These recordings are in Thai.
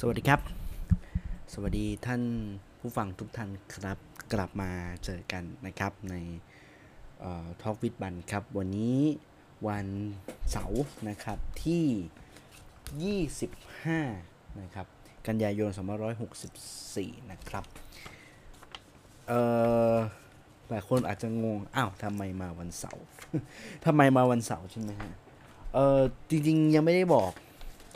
สวัสดีครับ สวัสดีท่านผู้ฟังทุกท่านครับ กลับมาเจอกันนะครับในทอล์กวิดบันครับ วันนี้วันเสาร์นะครับที่ 25 นะครับ กันยายน 2564 นะครับ เอ่อหลายคนอาจจะงง อ้าวทำไมมาวันเสาร์ทำไมมาวันเสาร์ใช่ไหมฮะ เออจริง ๆ ยังไม่ได้บอก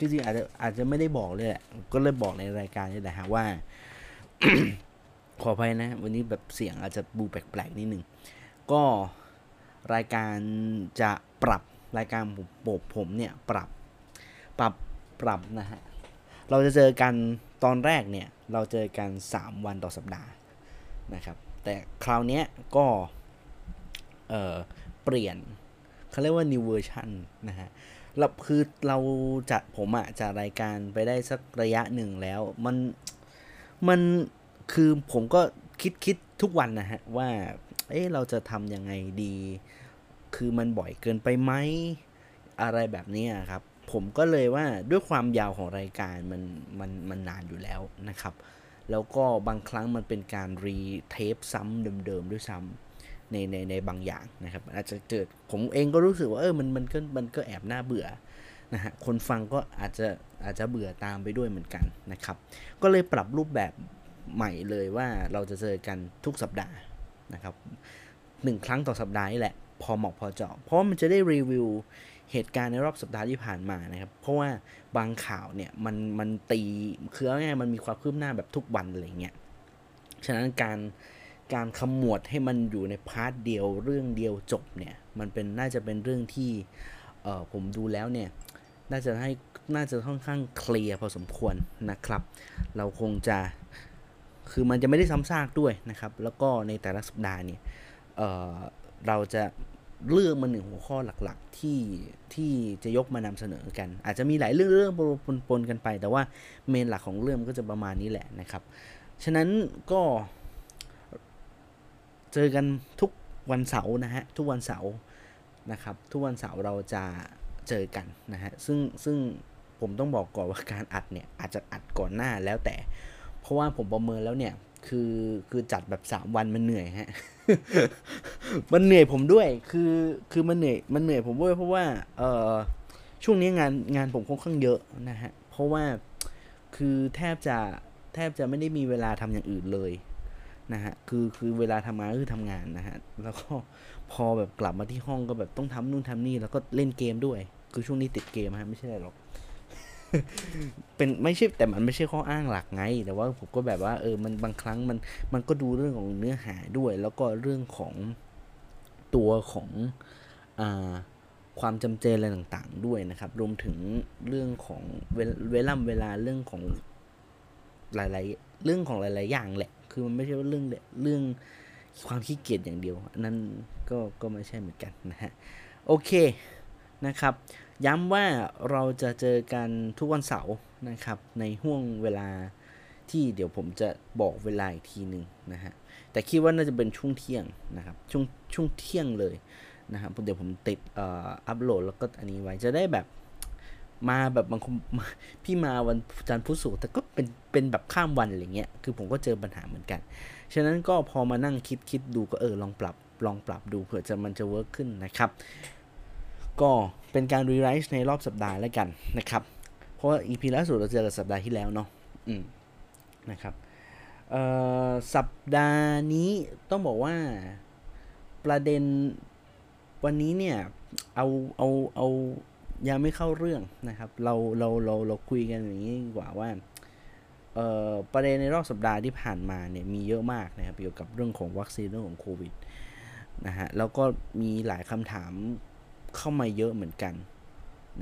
จริงๆอาจจะอาจจะไม่ได้บอกเลยแหละก็เลยบอกในรายการนี่แหละฮะว่า ขออภัยนะ วันนี้แบบเสียงอาจจะบูแปลกๆนิดนึงก็รายการจะปรับรายการผมผมผมเนี่ยปรับปรับปรับนะฮะเราจะเจอกันตอนแรกเนี่ย เราเจอกัน 3 วันต่อสัปดาห์นะครับ แต่คราวนี้ก็เออเปลี่ยนเขาเรียกว่า new version นะฮะ เราคือเราจะผมอะจะรายการไปได้สักระยะหนึ่งแล้ว มันมันคือผมก็คิดคิดทุกวันนะฮะ ว่า เอ๊ะเราจะทำยังไงดี คือมันบ่อยเกินไปไหมอะไรแบบนี้ครับ ผมก็เลยว่าด้วยความยาวของรายการมันมันมันนานอยู่แล้วนะครับ แล้วก็บางครั้งมันเป็นการรีเทปซ้ำเดิมๆด้วยซ้ำ ในในในบางอย่างนะครับอาจจะเกิดผมเองก็รู้สึกว่าเออมันมันก็มันก็แอบน่าเบื่อนะฮะคนฟังก็อาจจะอาจจะเบื่อตามไปด้วยเหมือนกันนะครับ ก็เลยปรับรูปแบบใหม่เลยว่าเราจะเจอกันทุกสัปดาห์นะครับหนึ่งครั้งต่อสัปดาห์นี่แหละ พอเหมาะพอเจาะเพราะมันจะได้รีวิวเหตุการณ์ในรอบสัปดาห์ที่ผ่านมานะครับ เพราะว่าบางข่าวเนี่ยมันมันตีคือง่ายมันมีความคืบหน้าแบบทุกวันอะไรเงี้ยฉะนั้นการ การขมวดให้มันอยู่ใน part เดียวเรื่องเดียวจบเนี่ยมันเป็นน่าจะเป็นเรื่องที่เออผมดูแล้วเนี่ยน่าจะให้น่าจะค่อนข้าง clear พอสมควรนะครับ เราคงจะคือมันจะไม่ได้ซ้ำซากด้วยนะครับ แล้วก็ในแต่ละสัปดาห์เนี่ยเราจะเลือกมาหนึ่งหัวข้อหลักๆที่ที่จะยกมานำเสนอกัน อาจจะมีหลายเรื่องเรื่องปนๆกันไป แต่ว่าเมนหลักของเรื่องก็จะประมาณนี้แหละนะครับ ฉะนั้นก็ เจอกันทุกวันเสาร์นะฮะทุกวันเสาร์นะครับ ทุกวันเสาร์เราจะเจอกันนะฮะซึ่งซึ่งผมต้องบอกก่อนว่าการอัดเนี่ยอาจจะอัดก่อนหน้าแล้วแต่ เพราะว่าผมประเมินแล้วเนี่ยคือคือจัดแบบ3วันมันเหนื่อยฮะมันเหนื่อยผมด้วยคือคือมันเหนื่อยมันเหนื่อยผมด้วยเพราะว่าเออช่วงนี้งานงานผมค่อนข้างเยอะนะฮะเพราะว่าคือแทบจะแทบจะไม่ได้มีเวลาทำอย่างอื่นเลย นะฮะคือคือเวลาทำงานคือทำงานนะฮะแล้วก็พอแบบกลับมาที่ห้องก็แบบต้องทำนู่นทำนี่แล้วก็เล่นเกมด้วย คือช่วงนี้ติดเกมฮะไม่ใช่หรอกเป็นไม่ใช่แต่มันไม่ใช่ข้ออ้างหลักไง แต่ว่าผมก็แบบว่าเออมันบางครั้งมันมันก็ดูเรื่องของเนื้อหาด้วย แล้วก็เรื่องของตัวของอ่าความจำเจอะไรต่างๆ ด้วยนะครับ รวมถึงเรื่องของเวลาเวลาเรื่องของหลาย ๆ เรื่องของหลาย ๆ อย่างแหละ คือมันไม่ใช่ว่าเรื่องเรื่องความขี้เกียจอย่างเดียวนั้นก็ก็ไม่ใช่เหมือนกันนะฮะโอเคนะครับ ย้ำว่าเราจะเจอกันทุกวันเสาร์นะครับ ในห้วงเวลาที่เดี๋ยวผมจะบอกเวลาอีกทีหนึ่งนะฮะแต่คิดว่าน่าจะเป็นช่วงเที่ยงนะครับช่วงช่วงเที่ยงเลยนะครับเดี๋ยวผมติดอัพโหลดแล้วก็อันนี้ไว้จะได้แบบ มาแบบบางคนพี่มาวันจันทร์พุธศุกร์แต่ก็เป็นเป็นแบบข้ามวันอะไรเงี้ยคือผมก็เจอปัญหาเหมือนกัน ฉะนั้นก็พอมานั่งคิดคิดดูก็เออลองปรับลองปรับดูเผื่อจะมันจะ work ขึ้นนะครับ ก็เป็นการรีไรซ์ในรอบสัปดาห์แล้วกันนะครับ เพราะว่า EP ล่าสุดเราเจอกับสัปดาห์ที่แล้วเนาะอืมนะครับสัปดาห์นี้ต้องบอกว่าประเด็นวันนี้เนี่ยเอาเอาเอา ยังไม่เข้าเรื่องนะครับ เราเราเราเราคุยกันอย่างนี้กว่าว่าประเด็นในรอบสัปดาห์ที่ผ่านมาเนี่ยมีเยอะมากนะครับเกี่ยวกับเรื่องของวัคซีนเรื่องของโควิดนะฮะแล้วก็มีหลายคำถามเข้ามาเยอะเหมือนกัน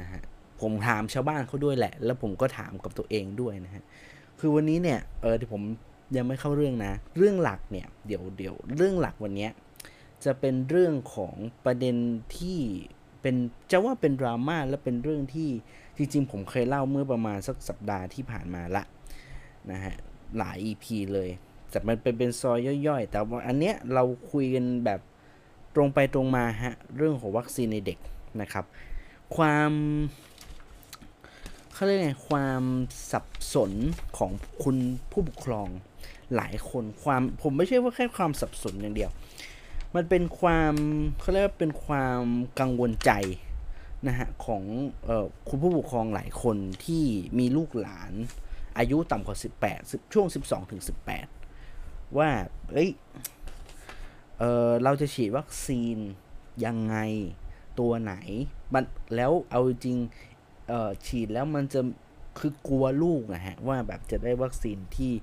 นะฮะผมถามชาวบ้านเขาด้วยแหละ แล้วผมก็ถามกับตัวเองด้วยนะฮะคือวันนี้เนี่ยเออที่ผมยังไม่เข้าเรื่องนะ เรื่องหลักเนี่ยเดี๋ยวเดี๋ยวเรื่องหลักวันนี้จะเป็นเรื่องของประเด็นที่ เป็นจะว่าเป็นดราม่าและเป็นเรื่องที่จริงๆผมเคยเล่าเมื่อประมาณสักสัปดาห์ที่ผ่านมาละนะฮะหลาย EP เลย แต่มันเป็นเป็นซอยย่อยๆ แต่ว่าอันเนี้ยเราคุยกันแบบตรงไปตรงมาฮะเรื่องของวัคซีนในเด็กนะครับ ความเขาเรียกไงความสับสนของคุณผู้ปกครองหลายคนความผมไม่ใช่ว่าแค่ความสับสนอย่างเดียว มันเป็นความเขาเรียกว่าเป็นความกังวลใจนะฮะของออคุณผู้ปกครองหลายคนที่มีลูกหลานอายุต่ำกว่า 18 ช่วง 12 ถึง 18 ว่า เอ้ยเออเราจะฉีดวัคซีนยังไงตัวไหนมันแล้วเอาจริงเออฉีดแล้วมันจะคือกลัวลูกนะฮะ ว่าแบบจะได้วัคซีนที่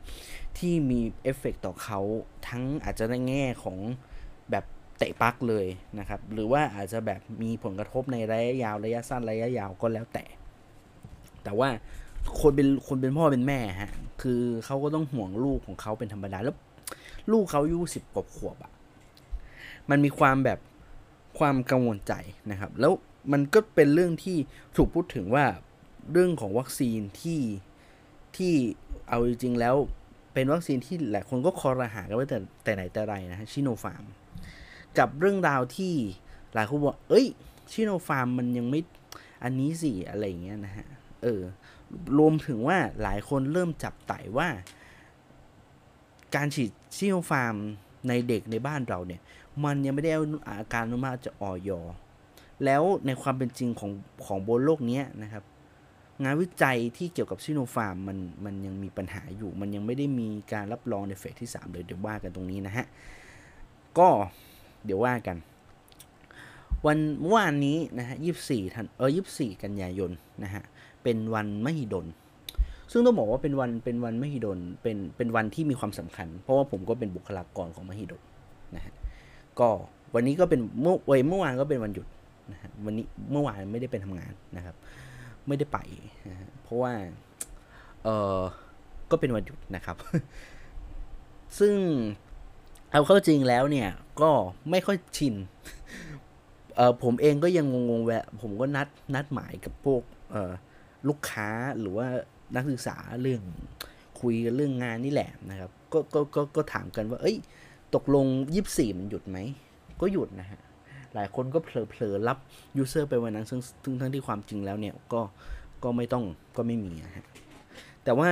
ที่มีเอฟเฟกต่อเขาทั้งอาจจะในแง่ของ เตะปักเลยนะครับ หรือว่าอาจจะแบบมีผลกระทบในระยะยาวระยะสั้นระยะยาวก็แล้วแต่ แต่ว่าคนเป็นคนเป็นพ่อเป็นแม่ฮะคือเขาก็ต้องห่วงลูกของเขาเป็นธรรมดาแล้ว ลูกเขาอายุสิบกว่าขวบอะมันมีความแบบความกังวลใจนะครับ แล้วมันก็เป็นเรื่องที่ถูกพูดถึงว่าเรื่องของวัคซีนที่ที่เอาจริงๆแล้วเป็นวัคซีนที่หลายคนก็คอรหากันไว้แต่แต่ไหนแต่ไรนะฮะชิโนฟาร์ม กับเรื่องราวที่หลายคนบอกเอ้ย ชิโนฟาร์มมันยังไม่อันนี้สิอะไรเงี้ยนะฮะ เออ รวมถึงว่าหลายคนเริ่มจับไต่ว่า การฉีดชิโนฟาร์มในเด็กในบ้านเราเนี่ย มันยังไม่ได้อาการนุมาจะออยอ แล้วในความเป็นจริงของของบนโลกนี้นะครับ งานวิจัยที่เกี่ยวกับซิโนฟาร์มมันมันยังมีปัญหาอยู่ มันยังไม่ได้มีการรับรองในเฟสที่ 3 เลยเดี๋ยวว่ากันตรงนี้นะฮะ ก็ เดี๋ยวว่ากัน วันเมื่อวานนี้นะฮะยี่สี่ทันเออยี่สี่กันยายนนะฮะเป็นวันมหิดล ซึ่งต้องบอกว่าเป็นวันเป็นวันมหิดลเป็นเป็นวันที่มีความสำคัญ เพราะว่าผมก็เป็นบุคลากรของมหิดลนะฮะก็วันนี้ก็เป็นเมื่อเมื่อวานก็เป็นวันหยุดนะฮะวันนี้เมื่อวานไม่ได้ไปทำงานนะครับ ไม่ได้ไปนะฮะเพราะว่าเออก็เป็นวันหยุดนะครับ ซึ่ง เอาเข้าจริงแล้วเนี่ยก็ไม่ค่อยชินเออผมเองก็ยังงงๆแวะผมก็นัดนัดหมายกับพวกเออลูกค้าหรือว่านักศึกษาเรื่องคุยกันเรื่องงานนี่แหละนะครับ ก็ก็ก็ก็ถามกันว่า เอ้ย ตกลงยี่สิบสี่มันหยุดไหม ก็หยุดนะฮะ หลายคนก็เผลอๆรับยูเซอร์ไปวันนั้นซึ่งซึ่งทั้งที่ความจริงแล้วเนี่ยก็ก็ไม่ต้องก็ไม่มีนะฮะแต่ว่า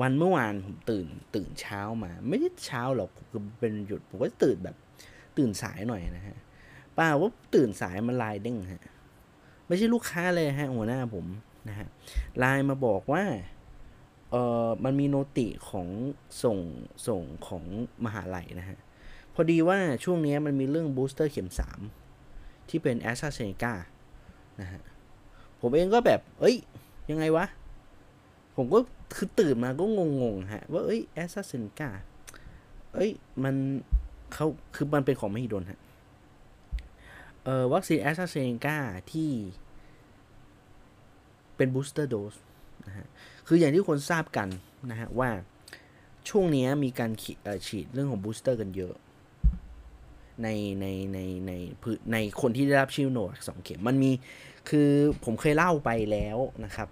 วันเมื่อวานผมตื่น ตื่นเช้ามา ไม่ใช่เช้าหรอกคือเป็นหยุดผมก็ตื่นแบบ ตื่นสายหน่อยนะฮะป้าว่าตื่นสายมันไลน์เด้งฮะ ไม่ใช่ลูกค้าเลยฮะ หัวหน้าผมนะฮะไลน์มาบอกว่าเออมันมีโนติของส่งส่งของมหาลัยนะฮะ พอดีว่าช่วงนี้มันมีเรื่องบูสเตอร์เข็มสามที่เป็นแอสตราเซเนกานะฮะ ผมเองก็แบบ เอ้ย ยังไงวะ ผมก็ คือตื่นมาก็งงๆฮะ ว่าเอ้ยแอสตราเซเนกาเอ้ย มันเขาคือมันเป็นของมหิดลฮะ เอ่อวัคซีนแอสตราเซนกาที่เป็น booster dose นะฮะ คืออย่างที่คนทราบกันนะฮะ ว่าช่วงนี้มีการฉีดเรื่องของ booster กันเยอะ ในในในในในคนที่ได้รับชิโนวัคสองเข็มมันมีคือผมเคยเล่าไปแล้วนะครับ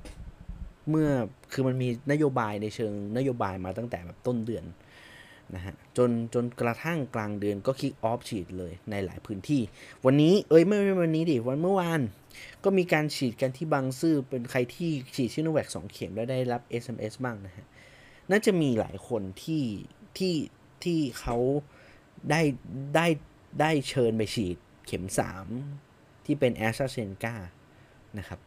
เมื่อคือมันมีนโยบายในเชิงนโยบายมาตั้งแต่แบบต้นเดือนนะฮะจนจนกระทั่งกลางเดือนก็คิกออฟฉีดเลยในหลายพื้นที่ วันนี้เอ้ยไม่ไม่วันนี้ดิวันเมื่อวาน ก็มีการฉีดกันที่บางซื่อเป็นใครที่ฉีดชิโนแวคสองเข็มแล้วได้รับ SMS บ้างนะฮะน่าจะมีหลายคนที่ที่ที่เขาได้ได้ได้เชิญไปฉีดเข็ม 3 ที่เป็นแอสตราเซเนกานะครับ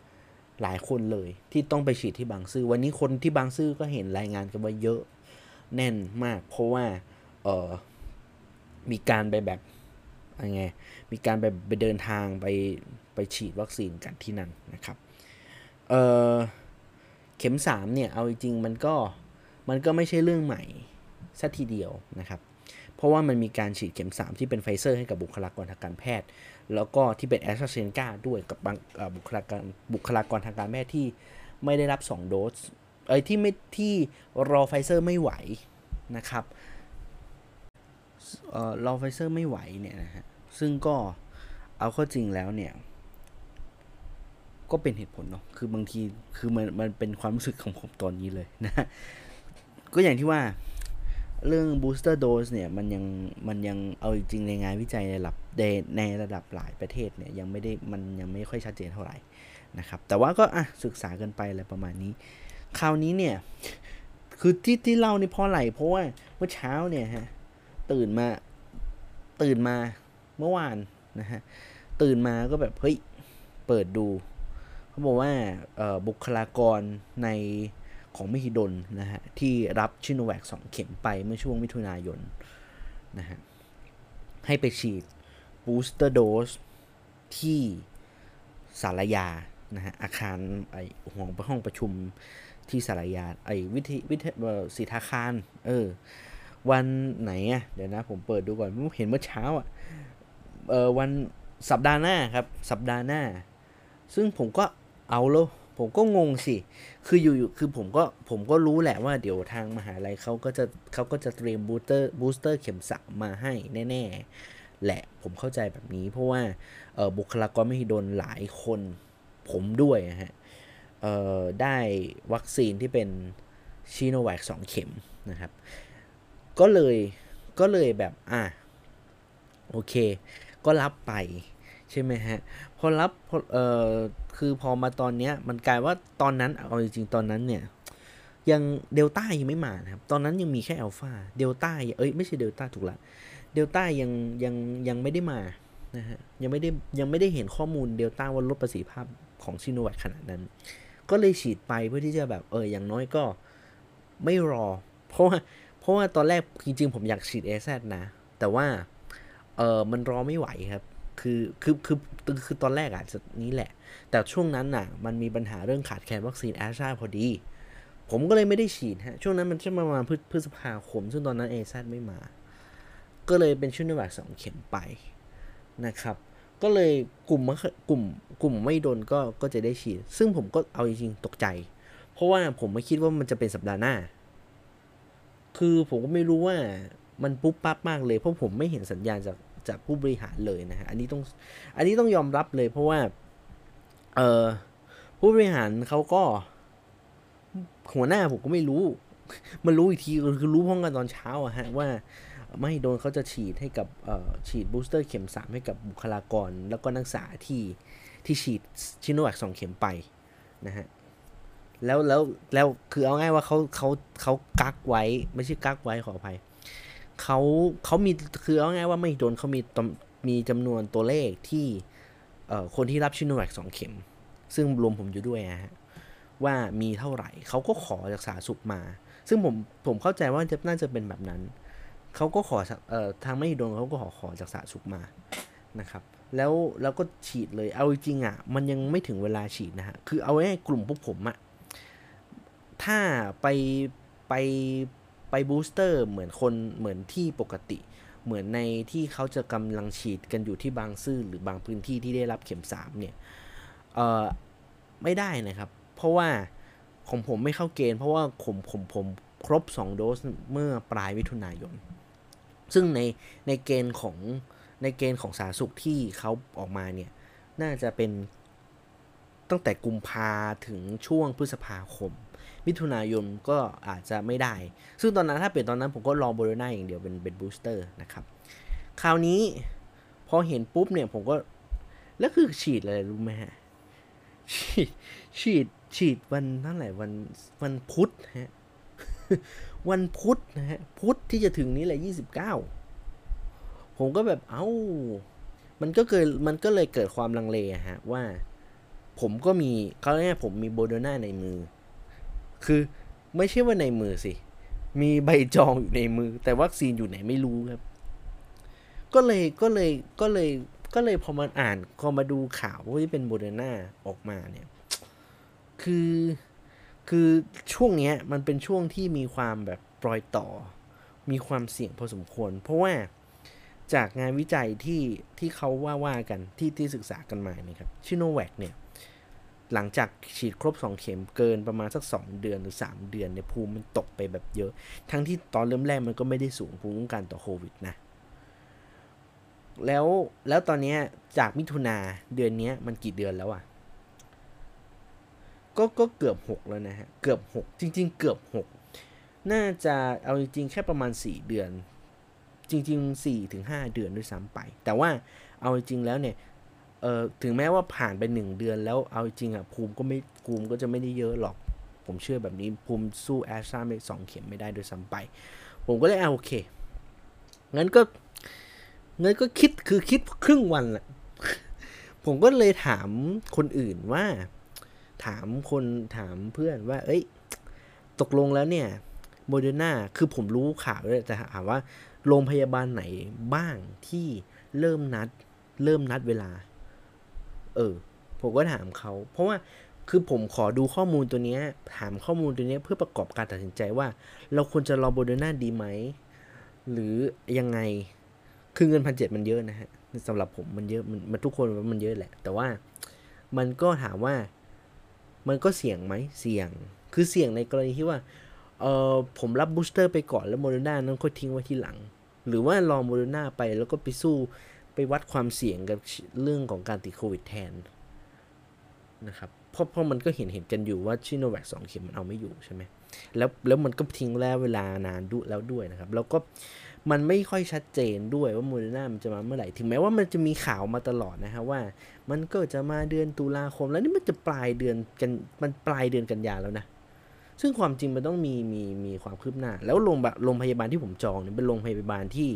หลายคนเลยที่ต้องไปฉีดที่บางซื่อวันนี้คนที่บางซื่อก็เห็นรายงานกันว่าเยอะแน่นมาก เพราะว่าเออมีการไปแบบอะไรไงมีการไปไปเดินทางไปไปฉีดวัคซีนกันที่นั่นนะครับเออเข็ม3เนี่ยเอาจริงมันก็มันก็ไม่ใช่เรื่องใหม่ซะทีเดียวนะครับ เพราะว่ามันมีการฉีดเข็ม 3 ที่เป็นไฟเซอร์ให้กับบุคลากรทางการแพทย์ แล้วก็ที่เป็นแอสตราเซเนกาด้วยกับบางบุคลากรบุคลากรทางการแพทย์ที่ไม่ได้รับ 2 โดสเอ้ยที่ไม่ที่รอไฟเซอร์ไม่ไหวนะครับเอ่อรอไฟเซอร์ไม่ไหวเนี่ยนะฮะซึ่งก็เอาเข้าจริงแล้วเนี่ย ก็เป็นเหตุผลเนาะคือบางทีคือมันมันเป็นความรู้สึกของผมตอนนี้เลยนะก็อย่างที่ว่า เรื่อง booster dose เนี่ยมันยังมันยังเอาจริงในงานวิจัยในระดับในในระดับหลายประเทศเนี่ยยังไม่ได้มันยังไม่ค่อยชัดเจนเท่าไหร่นะครับแต่ว่าก็อะศึกษากันไปอะไรประมาณนี้ คราวนี้เนี่ยคือที่ที่เล่านี่เพราะอะไรเพราะว่าเมื่อเช้าเนี่ยฮะตื่นมาตื่นมาเมื่อวานนะฮะตื่นมาก็แบบเฮ้ยเปิดดู เขาบอกว่าบุคลากรใน ของมหิดลนะฮะที่รับชิโนแวคสองเข็มไปเมื่อช่วงมิถุนายนนะฮะให้ไปฉีดบูสเตอร์โดสที่สารยานะฮะอาคารไอห้องห้องประชุมที่สารยาไอวิทยวิทยสิทธาคารเออวันไหนอะเดี๋ยวนะผมเปิดดูก่อนเห็นเมื่อเช้าอะเออวันสัปดาห์หน้าครับ สัปดาห์หน้า ซึ่งผมก็เอาเลย ผมก็งงสิ คืออยู่ๆคือผมก็ผมก็รู้แหละว่าเดี๋ยวทางมหาลัยเขาก็จะเขาก็จะเตรียม booster booster เข็มสามมาให้แน่ๆ แหละผมเข้าใจแบบนี้ เพราะว่าบุคลากรไม่โดนหลายคนผมด้วยฮะได้วัคซีนที่เป็นชีโนแวคสองเข็มนะครับ ก็เลยก็เลยแบบอะโอเค ก็รับไปใช่ไหมฮะ พอรับเอ่อ คือพอมาตอนเนี้ยมันกลายว่าตอนนั้นเอาจริงๆตอนนั้นเนี่ยยังเดลต้ายังไม่มานะครับ ตอนนั้นยังมีแค่อัลฟาเดลต้าเอ้ยไม่ใช่เดลต้าถูกละเดลต้ายังยังยังไม่ได้มานะฮะยังไม่ได้ยังไม่ได้เห็นข้อมูลเดลต้าว่าลดประสิทธิภาพของซิโนแวคขนาดนั้น ก็เลยฉีดไปเพื่อที่จะแบบเอออย่างน้อยก็ไม่รอ เพราะว่าเพราะว่าตอนแรกจริงๆ ผมอยากฉีด AZ นะ แต่ว่าเออมันรอไม่ไหวครับ คือคือคือคือตอนแรกอะนี้แหละ แต่ช่วงนั้นน่ะ มันมีปัญหาเรื่องขาดแคลนวัคซีนแอสตราพอดี ผมก็เลยไม่ได้ฉีดฮะ ช่วงนั้นมันจะประมาณพฤษภาคม ซึ่งตอนนั้น AZ ไม่มา ก็เลยเป็นชุดนวัคสองเข็มไปนะครับ ก็เลยกลุ่มกลุ่มกลุ่มไม่โดนก็ก็จะได้ฉีด ซึ่งผมก็เอาจริงๆตกใจ เพราะว่าผมไม่คิดว่ามันจะเป็นสัปดาห์หน้า คือผมก็ไม่รู้ว่ามันปุ๊บปั๊บมากเลย เพราะผมไม่เห็นสัญญาณจาก จากผู้บริหารเลยนะฮะอันนี้ต้องอันนี้ต้องยอมรับเลยเพราะว่าเออผู้บริหารเขาก็ หัวหน้าผมก็ไม่รู้ มันรู้อีกทีคือรู้พ้องกันตอนเช้าอะฮะว่าไม่โดนเขาจะฉีดให้กับฉีดบูสเตอร์เข็มสามให้กับบุคลากร แล้วก็นักศึกษาที่ที่ฉีดชิโนแวคสองเข็มไปนะฮะแล้วแล้วแล้วคือเอาง่ายว่าเขาเขาเขากักไว้ ไม่ใช่กักไว้ขออภัย เขาเขามีคือเอาง่ายว่าไม่โดนเขามีมีจำนวนตัวเลขที่คนที่รับชิโนแวคสองเข็ม ซึ่งรวมผมอยู่ด้วยนะฮะว่ามีเท่าไหร่ เขาก็ขอจากสาสุขมา ซึ่งผมผมเข้าใจว่าจะน่าจะเป็นแบบนั้น เขาก็ขอเอ่อทางไม่โดนเขาก็ขอขอจากสาสุขมานะครับ แล้วแล้วก็ฉีดเลย เอาจริงอะ มันยังไม่ถึงเวลาฉีดนะฮะ คือเอาไว้กลุ่มพวกผมอะถ้าไปไป ไปบูสเตอร์เหมือนคนเหมือนที่ปกติ เหมือนในที่เขาจะกำลังฉีดกันอยู่ที่บางซื่อหรือบางพื้นที่ที่ได้รับเข็ม3เนี่ยเออไม่ได้นะครับ เพราะว่าของผมไม่เข้าเกณฑ์เพราะว่าผมผมผมครบ 2 โดสเมื่อปลายมิถุนายน ซึ่งในในเกณฑ์ของในเกณฑ์ของสาธารณสุขที่เขาออกมาเนี่ย น่าจะเป็นตั้งแต่กุมภาถึงช่วงพฤษภาคม มิถุนายนก็อาจจะไม่ได้ ซึ่งตอนนั้นถ้าเปลี่ยนตอนนั้นผมก็รอโมเดอร์นาอย่างเดียวเป็นเป็น booster นะครับ คราวนี้พอเห็นปุ๊บเนี่ยผมก็ แล้วคือฉีดอะไรรู้ไหมฮะ ฉีดฉีดฉีดวันเท่าไหร่วันวันพุธฮะ วันพุธนะฮะ พุธที่จะถึงนี้แหละยี่สิบเก้าผมก็แบบเอา้า มันก็เกิดมันก็เลยเกิดความลังเลฮะว่าผมก็มีเขาเรียกผมมีโบโดนาในมือ คือไม่ใช่ว่าในมือสิ มีใบจองอยู่ในมือ แต่วัคซีนอยู่ไหนไม่รู้ครับ ก็เลยก็เลยก็เลยก็เลยพอมาอ่านพอมาดูข่าวว่าที่เป็นโมเดอร์นาออกมาเนี่ย คือคือช่วงเนี้ยมันเป็นช่วงที่มีความแบบปล่อยต่อ มีความเสี่ยงพอสมควร เพราะว่าจากงานวิจัยที่ที่เขาว่าว่ากันที่ที่ศึกษากันมาเนี่ยครับซิโนแวคเนี่ย หลังจากฉีดครบ 2 เข็มเกินประมาณสัก 2 เดือนหรือ 3 เดือนเนี่ยภูมิมันตกไปแบบเยอะ ทั้งที่ตอนเริ่มแรกมันก็ไม่ได้สูงภูมิคุ้มกันต่อโควิดนะ แล้วแล้วตอนนี้จากมิถุนาเดือนนี้มันกี่เดือนแล้วอะ่ะ ก็ก็เกือบ 6 แล้วนะฮะ เกือบ 6 จริง ๆ เกือบ 6 น่าจะเอาจริงๆ แค่ประมาณ 4 เดือน จริง ๆ4ถึง5เดือนด้วยซ้ำไป แต่ว่าเอาจริงแล้วเนี่ย เออถึงแม้ว่าผ่านไป1เดือนแล้วเอาจริงอะภูมิก็ไม่ภูมิก็จะไม่ได้เยอะหรอก ผมเชื่อแบบนี้ภูมิสู้แอสตราเมกสองเข็มไม่ได้โดยซ้ำไป ผมก็เลยเอาโอเค งั้นก็งั้นก็คิดคือคิดครึ่งวันแหละผมก็เลยถามคนอื่นว่า ถามคนถามเพื่อนว่า เอ้ย ตกลงแล้วเนี่ยโมเดอร์นาคือผมรู้ข่าวด้วยแต่ถามว่าโรงพยาบาลไหนบ้างที่เริ่มนัด เริ่มนัดเวลา เออ ผมก็ถามเขา เพราะว่าคือผมขอดูข้อมูลตัวนี้ ถามข้อมูลตัวนี้เพื่อประกอบการตัดสินใจว่า เราควรจะรอโมเดอร์นาดีไหม หรือยังไง คือเงินพันเจ็ดมันเยอะนะฮะสำหรับผมมันเยอะมันมันทุกคนมันเยอะแหละ แต่ว่ามันก็ถามว่ามันก็เสี่ยงไหมเสี่ยง คือเสี่ยงในกรณีที่ว่าเออผมรับ booster ไปก่อนแล้วโมเดอร์นานั้นค่อยทิ้งไว้ที่หลัง หรือว่ารอโมเดอร์นาไปแล้วก็ไปสู้ ไปวัดความเสี่ยงกับเรื่องของการติดโควิดแทนนะครับเพราะเพราะมันก็เห็นเห็นกันอยู่ว่าชิโนแวคสองเข็มมันเอาไม่อยู่ใช่ไหมแล้วแล้วมันก็ทิ้งแล้วเวลานานดูแล้วด้วยนะครับ แล้วก็มันไม่ค่อยชัดเจนด้วยว่าโมเดอร์นามันจะมาเมื่อไหร่ ถึงแม้ว่ามันจะมีข่าวมาตลอดนะฮะว่า มันก็จะมาเดือนตุลาคม แล้วนี่มันจะปลายเดือนกันมันปลายเดือนกันยาแล้วนะ ซึ่งความจริงมันต้องมีมีมีความคืบหน้า แล้วโรงโรงพยาบาลที่ผมจองเนี่ยเป็นโรงพยาบาลที่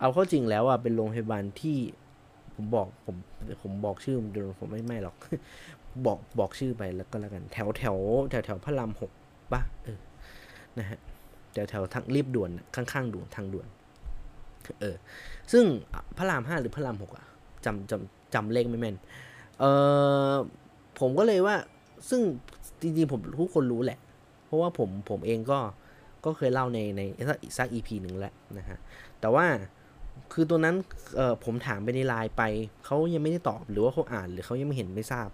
เอาเข้าจริงแล้วอะเป็นโรงพยาบาลที่ผมบอกผมผมบอกชื่อมันผมไม่ไม่หรอก บอกบอกชื่อไปแล้วก็แล้วกัน แถวแถวแถวแถวพระรามหกป่ะเออนะฮะแถวแถวทางรีบด่วนข้างๆด่วนทางด่วน เออ ซึ่งพระรามห้าหรือพระรามหกอะจำจำจำเลขไม่แม่นเออผมก็เลยว่า ซึ่งจริงๆผมทุกคนรู้แหละ เพราะว่าผมผมเองก็ก็เคยเล่าในในสักอีพีหนึ่งแล้วนะฮะแต่ว่า คือตัวนั้นผมถามไปในไลน์ไป เขายังไม่ได้ตอบหรือว่าเขาอ่านหรือเขายังไม่เห็นไม่ทราบ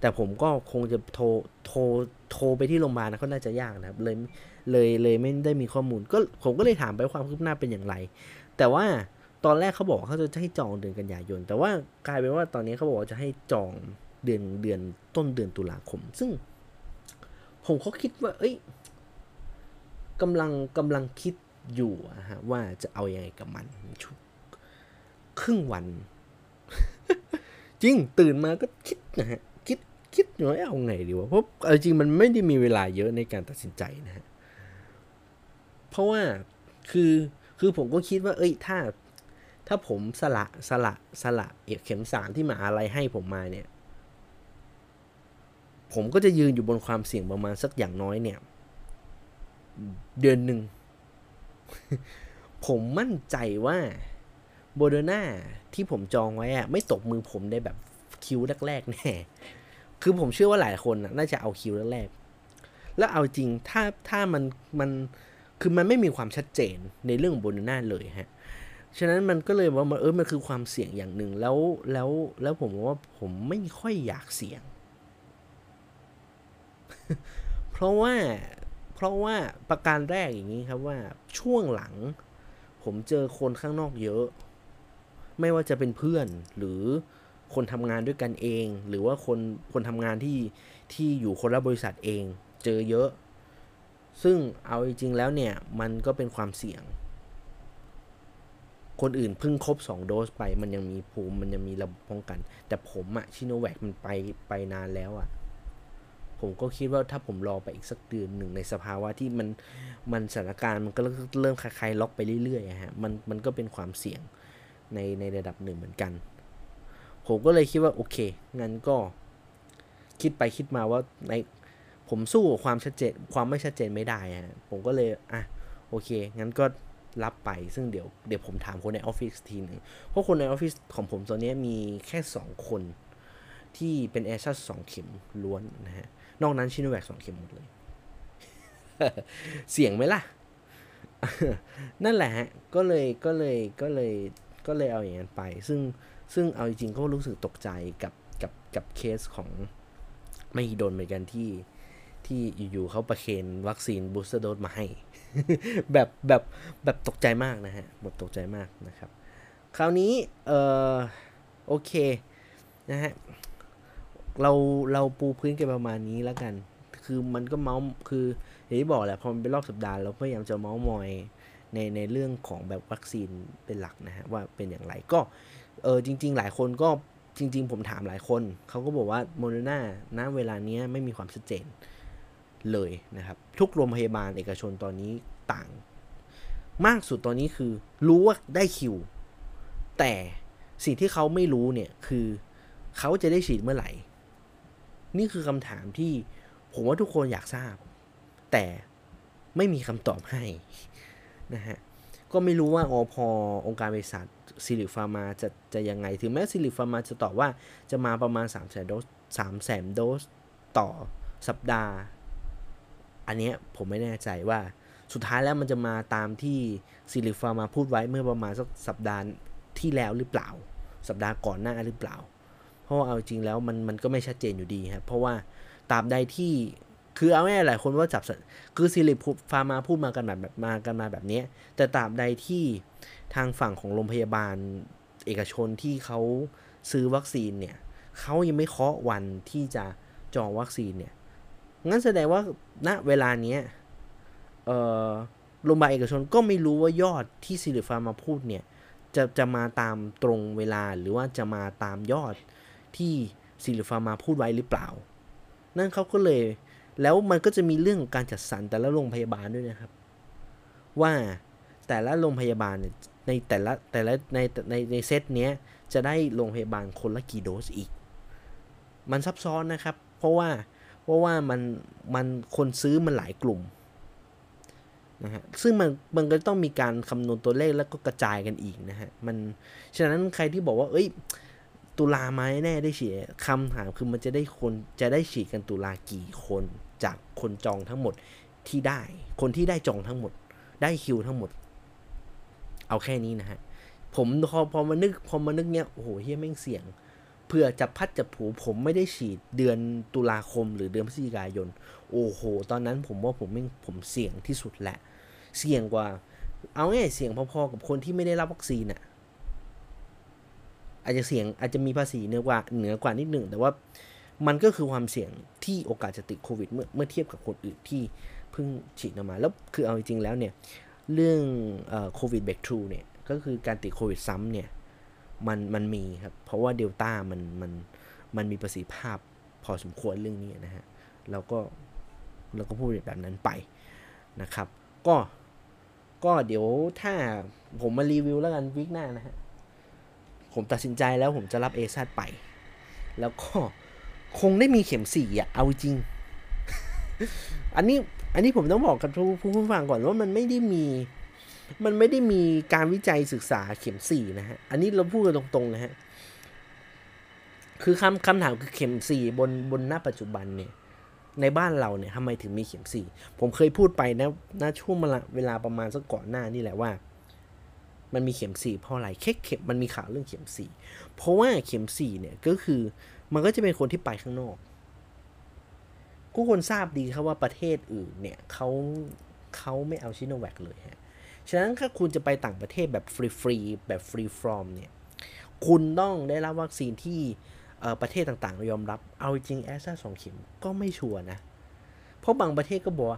แต่ผมก็คงจะโทรโทรโทรไปที่โรงพยาบาลนะก็น่าจะยากนะครับเลยเลยเลยไม่ได้มีข้อมูล ก็ผมก็เลยถามไปความคืบหน้าเป็นอย่างไร แต่ว่าตอนแรกเขาบอกเขาจะให้จองเดือนกันยายน แต่ว่ากลายเป็นว่าตอนนี้เขาบอกว่าจะให้จองเดือนเดือนต้นเดือนตุลาคม ซึ่ง ผมเขาคิดว่า เอ้ยกำลังกำลังคิด อยู่อะฮะว่าจะเอาอยัางไงกับมันชุครึ่งวัน จริงตื่นมาก็คิดนะฮะคิดคิดอยู่ว่าเอาไงดีวะเพราะจริงมันไม่ได้มีเวลาเยอะในการตัดสินใจนะฮะเพราะว่าคือคือผมก็คิดว่า เอ้ยถ้า ถ้าผมสละสละสละเข็มสามที่มาอะไรให้ผมมาเนี่ย ผมก็จะยืนอยู่บนความเสี่ยงประมาณสักอย่างน้อยเนี่ย เดือนหนึ่ง ผมมั่นใจว่าโบเดอร์นาที่ผมจองไว้อะไม่ตกมือผมได้แบบคิวแรกๆแน่ คือผมเชื่อว่าหลายคนน่าจะเอาคิวแรกๆแล้วเอาจริงถ้าถ้ามันมันคือมันไม่มีความชัดเจนในเรื่องโบเดอร์นาเลยฮะฉะนั้นมันก็เลยว่ามันเออมันคือความเสี่ยงอย่างหนึ่งแล้วแล้วแล้วผมว่าผมไม่ค่อยอยากเสี่ยง เพราะว่า ราะว่าประการแรกอย่างนี้ครับว่าช่วงหลัง ผมเจอคนข้างนอกเยอะ ไม่ว่าจะเป็นเพื่อนหรือคนทำงานด้วยกันเอง หรือว่าคนคนทำงานที่ที่อยู่คนละบริษัทเอง เจอเยอะ ซึ่งเอาจริงๆแล้วเนี่ย มันก็เป็นความเสี่ยง คนอื่นเพิ่งครบ 2 โดสไป มันยังมีภูมิมันยังมีระบบป้องกัน แต่ผมอะชิโนแวคมันไปไปนานแล้วอะ ผมก็คิดว่าถ้าผมรอไปอีกสักเดือนหนึ่งในสภาวะที่มันมันสถานการณ์มันก็เริ่มคลายๆล็อกไปเรื่อยๆฮะมันมันก็เป็นความเสี่ยงในในระดับหนึ่งเหมือนกัน ผมก็เลยคิดว่าโอเคงั้นก็คิดไปคิดมาว่าในผมสู้ความชัดเจนความไม่ชัดเจนไม่ได้ฮะผมก็เลยอะโอเคงั้นก็รับไปซึ่งเดี๋ยวเดี๋ยวผมถามคนในออฟฟิศทีหนึ่งเพราะคนในออฟฟิศของผมตอนนี้มีแค่สองคน ที่เป็นแอร์ชัสสองเข็มล้วนนะฮะ นอกนั้นชิโนแวคสองเข็มหมดเลย เสียงไหมล่ะ นั่นแหละฮะ ก็เลยก็เลยก็เลยก็เลยเอาอย่างนั้นไป ซึ่งซึ่งเอาจริงก็รู้สึกตกใจกับกับกับเคสของไม่โดนเหมือนกันที่ที่อยู่ๆเขาประเคนวัคซีนบูสเตอร์โดสมาให้ แบบแบบแบบตกใจมากนะฮะหมดตกใจมากนะครับ คราวนี้เออโอเคนะฮะ เราเราปูพื้นกันประมาณนี้แล้วกัน คือมันก็เมาส์คืออย่างที่บอกแหละพอมันเป็นรอบสัปดาห์เราพยายามจะเมาส์มอยในในเรื่องของแบบวัคซีนเป็นหลักนะฮะว่าเป็นอย่างไรก็เออจริง ๆ หลายคนก็จริง ๆ ผมถามหลายคนเขาก็บอกว่าโมเดอร์นาณเวลานี้ไม่มีความชัดเจนเลยนะครับ ทุกโรงพยาบาลเอกชนตอนนี้ต่าง มากสุดตอนนี้คือรู้ว่าได้คิว แต่สิ่งที่เขาไม่รู้เนี่ยคือเขาจะได้ฉีดเมื่อไหร่ นี่คือคำถามที่ผมว่าทุกคนอยากทราบ แต่ไม่มีคำตอบให้นะฮะก็ไม่รู้ว่าอพอองค์การบริษัท Zuellig Pharma จะจะยังไง ถึงแม้ Zuellig Pharma จะตอบว่าจะมาประมาณสามแสนโดสสามแสนโดสต่อสัปดาห์ อันนี้ผมไม่แน่ใจว่าสุดท้ายแล้วมันจะมาตามที่ Zuellig Pharma พูดไว้เมื่อประมาณสักสัปดาห์ที่แล้วหรือเปล่า สัปดาห์ก่อนหน้าหรือเปล่า เพราะว่าเอาจริงแล้วมันมันก็ไม่ชัดเจนอยู่ดีครับเพราะว่าตราบใดที่คือเอาง่ายหลายคนว่าจับคือ Zuellig Pharma พูดมากันแบบมากันมาแบบนี้แต่ตราบใดที่ทางฝั่งของโรงพยาบาลเอกชนที่เขาซื้อวัคซีนเนี่ยเขายังไม่เคาะวันที่จะจองวัคซีนเนี่ยงั้นแสดงว่าณเวลาเนี้ยเอ่อโรงพยาบาลเอกชนก็ไม่รู้ว่ายอดที่ Zuellig Pharma พูดเนี่ยจะจะมาตามตรงเวลาหรือว่าจะมาตามยอด ที่ซิลิฟามาพูดไว้หรือเปล่า นั่นเขาก็เลย แล้วมันก็จะมีเรื่องของการจัดสรรแต่ละโรงพยาบาลด้วยนะครับ ว่าแต่ละโรงพยาบาลในแต่ละแต่ละในในในเซตเนี้ยจะได้โรงพยาบาลคนละกี่โดสอีก มันซับซ้อนนะครับ เพราะว่าเพราะว่ามันมันคนซื้อมันหลายกลุ่มนะฮะซึ่งมันมันก็ต้องมีการคำนวณตัวเลขแล้วก็กระจายกันอีกนะฮะมันฉะนั้นใครที่บอกว่า เอ้ย ตุลาไหมแน่ได้ฉีดคำถามคือมันจะได้คนจะได้ฉีดกันตุลากี่คนจากคนจองทั้งหมดที่ได้ คนที่ได้จองทั้งหมด ได้คิวทั้งหมด เอาแค่นี้นะฮะ ผมพอพอมานึกพอมานึกเนี้ยโอ้โหเฮียแม่งเสี่ยงเพื่อจะพัดจะผูผมไม่ได้ฉีดเดือนตุลาคมหรือเดือนพฤศจิกายน โอ้โห ตอนนั้นผมว่าผมแม่งผมเสี่ยงที่สุดแหละ เสี่ยงกว่า เอาง่ายเสี่ยงพอๆกับคนที่ไม่ได้รับวัคซีนอะ อาจจะเสี่ยงอาจจะมีภาษีเหนือกว่าเหนือกว่านิดหนึ่ง แต่ว่ามันก็คือความเสี่ยงที่โอกาสจะติดโควิดเมื่อเมื่อเทียบกับคนอื่นที่เพิ่งฉีดออกมา แล้วคือเอาจริงแล้วเนี่ยเรื่องโควิดเบรกทรูเนี่ยก็คือการติดโควิดซ้ำเนี่ยมันมันมีครับ เพราะว่าเดลต้ามันมันมันมีประสิทธิภาพพอสมควรเรื่องนี้นะฮะเราก็เราก็พูดแบบนั้นไปนะครับ ก็ก็เดี๋ยวถ้าผมมารีวิวแล้วกันวิกหน้านะฮะ ผมตัดสินใจแล้วผมจะรับเอซัดไป แล้วก็คงได้มีเข็มสี่อะ เอาจริง อันนี้ อันนี้ผมต้องบอกกับผู้ผู้ฟังก่อนว่ามันไม่ได้มี มันไม่ได้มีการวิจัยศึกษาเข็มสี่นะฮะ อันนี้เราพูดกันตรงๆนะฮะ คือคำคำถามคือเข็มสี่บนบนหน้าปัจจุบันเนี่ย ในบ้านเราเนี่ยทำไมถึงมีเข็มสี่ ผมเคยพูดไปนะ ณ ช่วงเวลาประมาณสักก่อนหน้านี่แหละว่า มันมีเข็มสี่เพราะอะไรแค่เข็มมันมีข่าวเรื่องเข็มสี่เพราะว่าเข็มสี่เนี่ยก็คือมันก็จะเป็นคนที่ไปข้างนอกทุกคนทราบดีครับว่าประเทศอื่นเนี่ยเขาเขาไม่เอาชิโนแวคเลยฮะฉะนั้นถ้าคุณจะไปต่างประเทศแบบฟรีฟรีแบบ free from เนี่ยคุณต้องได้รับวัคซีนที่ประเทศต่างๆ ยอมรับ เอาจริงแอสตราสองเข็มก็ไม่ชัวร์นะ เพราะบางประเทศก็บอก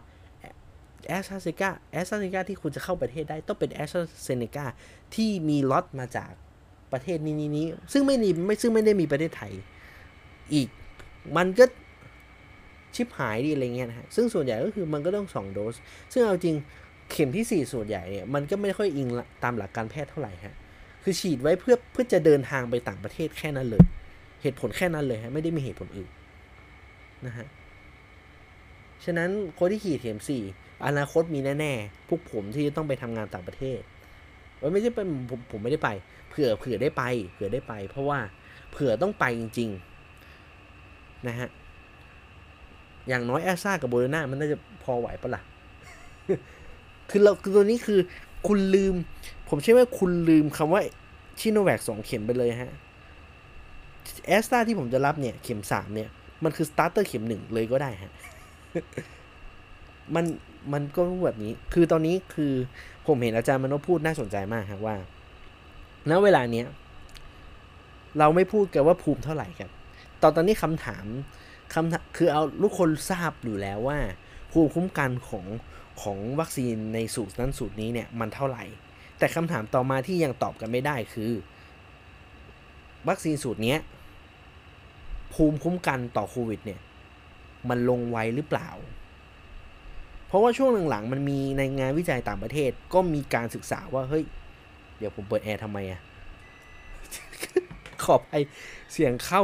แอสตราเซเนกาแอสตราเซเนกาที่คุณจะเข้าประเทศได้ต้องเป็นแอสตราเซเนกาที่มีล็อตมาจากประเทศนี้นี้ซึ่งไม่มีไม่ซึ่งไม่ได้มีประเทศไทย อีกมันก็ชิปหายดีอะไรเงี้ยนะฮะซึ่งส่วนใหญ่ก็คือมันก็ต้อง 2 โดส ซึ่งเอาจริงเข็มที่ 4 ส่วนใหญ่เนี่ยมันก็ไม่ค่อยอิงตามหลักการแพทย์เท่าไหร่ฮะคือฉีดไว้เพื่อเพื่อจะเดินทางไปต่างประเทศแค่นั้นเลย เหตุผลแค่นั้นเลยฮะไม่ได้มีเหตุผลอื่นนะฮะฉะนั้นคนที่ขี่เข็มสี่ อนาคตมีแน่ๆ พวกผมที่ต้องไปทำงานต่างประเทศไม่ใช่เป็นผมผมไม่ได้ไป เผื่อเผื่อได้ไป เผื่อได้ไป เพราะว่าเผื่อต้องไปจริง ๆ นะฮะ อย่างน้อยแอสตรากับโมเดอร์นามันน่าจะพอไหวปะล่ะ คือเราคือตัวนี้คือคุณลืม ผมเชื่อว่าคุณลืมคำว่าชิโนแวคสองเข็มไปเลยฮะแอสตราที่ผมจะรับเนี่ย เข็มสามเนี่ย มันคือ starter เข็มหนึ่งเลยก็ได้ฮะ มัน มันก็แบบนี้ คือตอนนี้คือผมเห็นอาจารย์มโนพูดน่าสนใจมากครับว่า ณ เวลาเนี้ยเราไม่พูดกันว่าภูมิเท่าไหร่ครับ ตอนตอนนี้คำถามคำคือเอาลูกคนทราบอยู่แล้วว่า ภูมิคุ้มกันของของวัคซีนในสูตรนั้นสูตรนี้เนี่ยมันเท่าไหร่ แต่คำถามต่อมาที่ยังตอบกันไม่ได้คือ วัคซีนสูตรเนี้ยภูมิคุ้มกันต่อโควิดเนี่ยมันลงไวหรือเปล่า เพราะว่าช่วงหลังๆมันมีในงานวิจัยต่างประเทศก็มีการศึกษาว่าเฮ้ย เดี๋ยวผมเปิดแอร์ทำไมอะขออภัยเสียงเข้า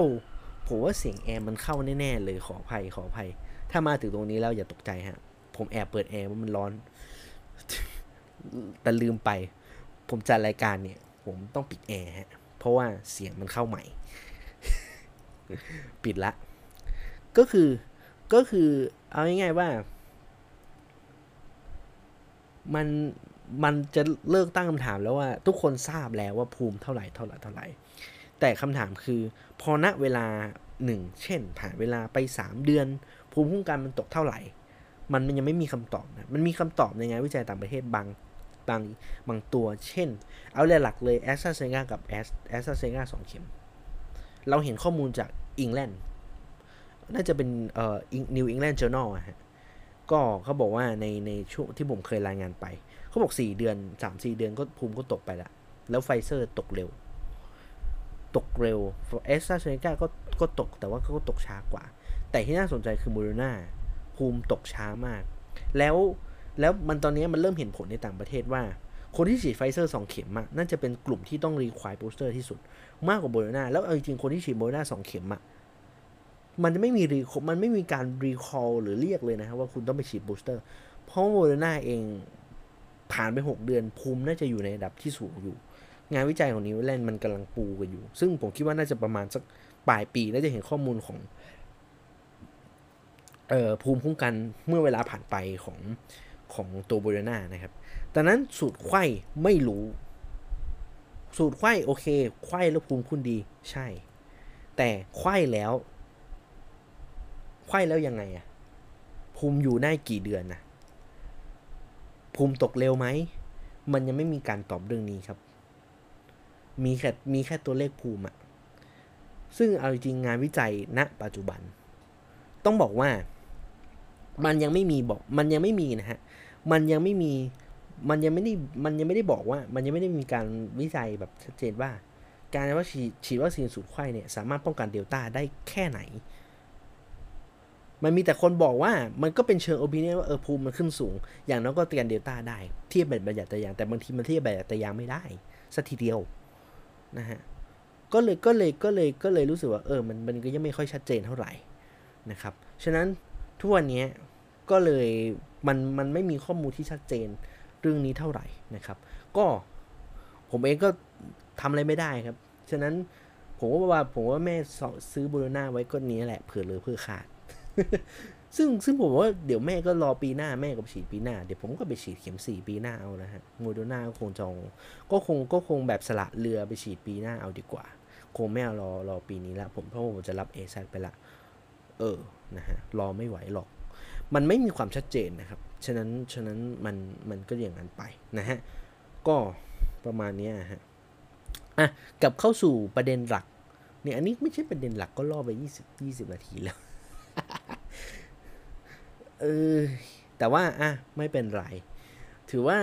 ผมว่าเสียงแอร์มันเข้าแน่ๆเลยขออภัยขออภัย ถ้ามาถึงตรงนี้แล้วอย่าตกใจฮะ ผมแอบเปิดแอร์ว่ามันร้อน แต่ลืมไป ผมจัดรายการเนี่ย ผมต้องปิดแอร์ฮะ เพราะว่าเสียงมันเข้าไมค์ ปิดละ ก็คือก็คือเอาง่ายๆว่า มันมันจะเลิกตั้งคำถามแล้วว่าทุกคนทราบแล้วว่าภูมิเท่าไหร่เท่าไหร่เท่าไหร่ แต่คำถามคือ พอณเวลาหนึ่งเช่น ผ่านเวลาไปสามเดือน ภูมิคุ้มกันมันตกเท่าไหร่ มันมันยังไม่มีคำตอบนะมันมีคำตอบในงานวิจัยต่างประเทศบางบางบางตัว เช่น เอาเลยหลักเลยแอสตราเซเนกากับแอสแอสตราเซเนกาสองเข็ม เราเห็นข้อมูลจากอังกฤษน่าจะเป็นเอ่อ New England Journal อะฮะ ก็เขาบอกว่าในในช่วงที่ผมเคยรายงานไป เขาบอก 4 เดือน 3 4 เดือนก็ภูมิก็ตกไปละ แล้วไฟเซอร์ตกเร็ว ตกเร็วแอสตราเซเนกาก็ก็ตกแต่ว่าก็ตกช้ากว่า แต่ที่น่าสนใจคือโมเดอร์นาภูมิตกช้ามาก แล้วแล้วมันตอนนี้มันเริ่มเห็นผลในต่างประเทศว่า คนที่ฉีดไฟเซอร์สองเข็มอะน่าจะเป็นกลุ่มที่ต้อง require booster ที่สุด มากกว่าโมเดอร์นาแล้วเอาจริงๆคนที่ฉีดโมเดอร์นาสองเข็มอะ มันจะไม่มีรีมันไม่มีการ recall หรือเรียกเลยนะครับว่าคุณต้องไปฉีด booster เพราะโมเดอร์นาเองผ่านไป 6 เดือนภูมิน่าจะอยู่ในระดับที่สูงอยู่ งานวิจัยของ New England มันกำลังปูกันอยู่ ซึ่งผมคิดว่าน่าจะประมาณสักปลายปีน่าจะเห็นข้อมูลของเอ่อภูมิคุ้มกันเมื่อเวลาผ่านไปของของตัวโมเดอร์นานะครับดังนั้นสูตรไขว้ไม่รู้ สูตรไขว้โอเคไข้แล้วภูมิคุณดีใช่ แต่ไข้แล้ว ไข้แล้วยังไงอะภูมิอยู่ได้กี่เดือนนะภูมิตกเร็วไหม มันยังไม่มีการตอบเรื่องนี้ครับ มีแค่มีแค่ตัวเลขภูมิอะซึ่งเอาจริงงานวิจัยณ ปัจจุบัน ต้องบอกว่า มันยังไม่มีบอก มันยังไม่มีนะฮะ มันยังไม่มี มันยังไม่ได้ มันยังไม่ได้บอกว่า มันยังไม่ได้มีการวิจัยแบบชัดเจนว่า การว่าฉีดฉีดวัคซีนสูตรไขว้เนี่ยสามารถป้องกันเดลต้าได้แค่ไหน มันมีแต่คนบอกว่ามันก็เป็นเชิง opinion ว่าเออภูมิมันขึ้นสูง อย่างน้อยก็ต้านเดลต้าได้ เทียบแบบบัญญัติไตรยางศ์แต่บางทีมันเทียบแบบไตรยางศ์ไม่ได้สักทีเดียวนะฮะก็เลยก็เลยก็เลยก็เลยรู้สึกว่าเออมันมันก็ยังไม่ค่อยชัดเจนเท่าไหร่นะครับฉะนั้นทุกวันนี้ก็เลยมันมันไม่มีข้อมูลที่ชัดเจนเรื่องนี้เท่าไหร่นะครับ ก็ผมเองก็ทำอะไรไม่ได้ครับ ฉะนั้นผมว่าผมว่าแม่ซื้อบูรณาไว้ก็นี้แหละเผื่อเหลือเพื่อขาด ซึ่งซึ่งผมว่าเดี๋ยวแม่ก็รอปีหน้าแม่ก็ฉีดปีหน้า เดี๋ยวผมก็ไปฉีดเข็มสี่ปีหน้าเอานะฮะโมเดอร์นาก็คงจอง ก็คงก็คงแบบสละเรือไปฉีดปีหน้าเอาดีกว่า คงไม่เอารอรอปีนี้ละผมเพราะผมจะรับเอซัไปละ เออนะฮะรอไม่ไหวหรอก มันไม่มีความชัดเจนนะครับ ฉะนั้นฉะนั้นมันมันก็อย่างนั้นไปนะฮะก็ประมาณนี้ฮะอะกลับเข้าสู่ประเด็นหลักเนี่ยอันนี้ไม่ใช่ประเด็นหลักก็ล่อไปยี่สิบยี่สิบนาทีแล้ว เออแต่ว่าอะไม่เป็นไร ถือว่า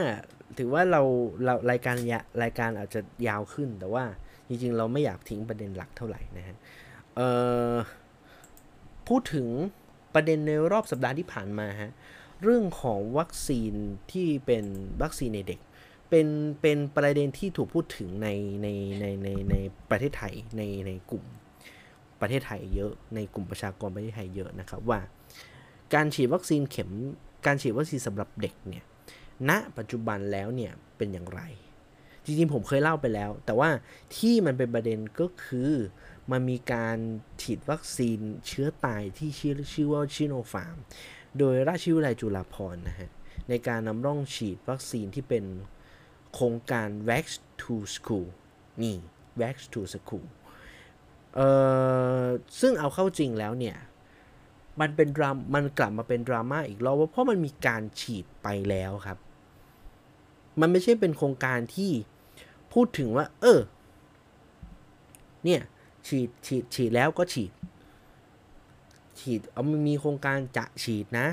ถือว่าเราเรารายการยรายการอาจจะยาวขึ้น แต่ว่าจริงๆ เราไม่อยากทิ้งประเด็นหลักเท่าไหร่นะฮะเอ่อพูดถึงประเด็นในรอบสัปดาห์ที่ผ่านมาฮะเรื่องของวัคซีนที่เป็นวัคซีนในเด็ก เป็นเป็นประเด็นที่ถูกพูดถึงในในในในในประเทศไทยในในกลุ่ม ประเทศไทยเยอะในกลุ่มประชากรประเทศไทยเยอะนะครับว่า การฉีดวัคซีนเข็ม การฉีดวัคซีนสำหรับเด็กเนี่ยณปัจจุบันแล้วเนี่ยเป็นอย่างไร จริงๆผมเคยเล่าไปแล้ว แต่ว่าที่มันเป็นประเด็นก็คือมันมีการฉีดวัคซีนเชื้อตายที่ชื่อชื่อว่าชิโนฟาร์ม โดยราชวิทยาลัยจุฬาภรณ์นะฮะในการนำร่องฉีดวัคซีนที่เป็นโครงการ Vax to School นี่ Vax to School เออซึ่งเอาเข้าจริงแล้วเนี่ย มันเป็นดรามมันกลับมาเป็นดราม่าอีกรอบว่าเพราะมันมีการฉีดไปแล้วครับ มันไม่ใช่เป็นโครงการที่พูดถึงว่า เออ เนี่ย ฉีดฉีดฉีดแล้วก็ฉีด ฉีดเอามันมีโครงการจะฉีดนะ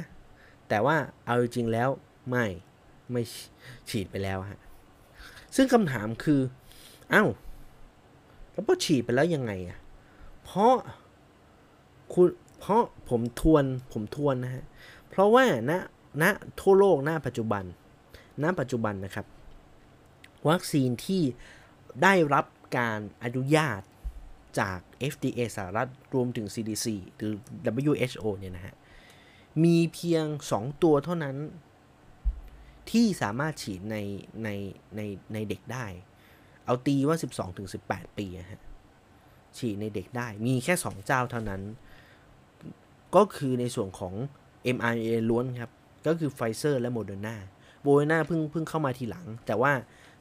แต่ว่าเอาจริงแล้วไม่ไม่ฉีดไปแล้วฮะซึ่งคำถามคืออ้าวแล้วพอฉีดไปแล้วยังไงอะ เพราะคุณเพราะผมทวนผมทวนนะฮะ เพราะว่าณณทั่วโลกณปัจจุบันณปัจจุบันนะครับ วัคซีนที่ได้รับการอนุญาตจาก FDA สหรัฐรวมถึง CDC หรือ WHO เนี่ยนะฮะ มีเพียง 2 ตัวเท่านั้น ที่สามารถฉีดในในในในเด็กได้ เอาตีว่า 12-18 ปีฮะ ฉีดในเด็กได้ มีแค่ 2 เจ้าเท่านั้น ก็คือในส่วนของ mRNA ล้วนครับ ก็คือไฟเซอร์และโมเดอร์นาโมเดอร์นาเพิ่งเพิ่งเข้ามาทีหลัง แต่ว่า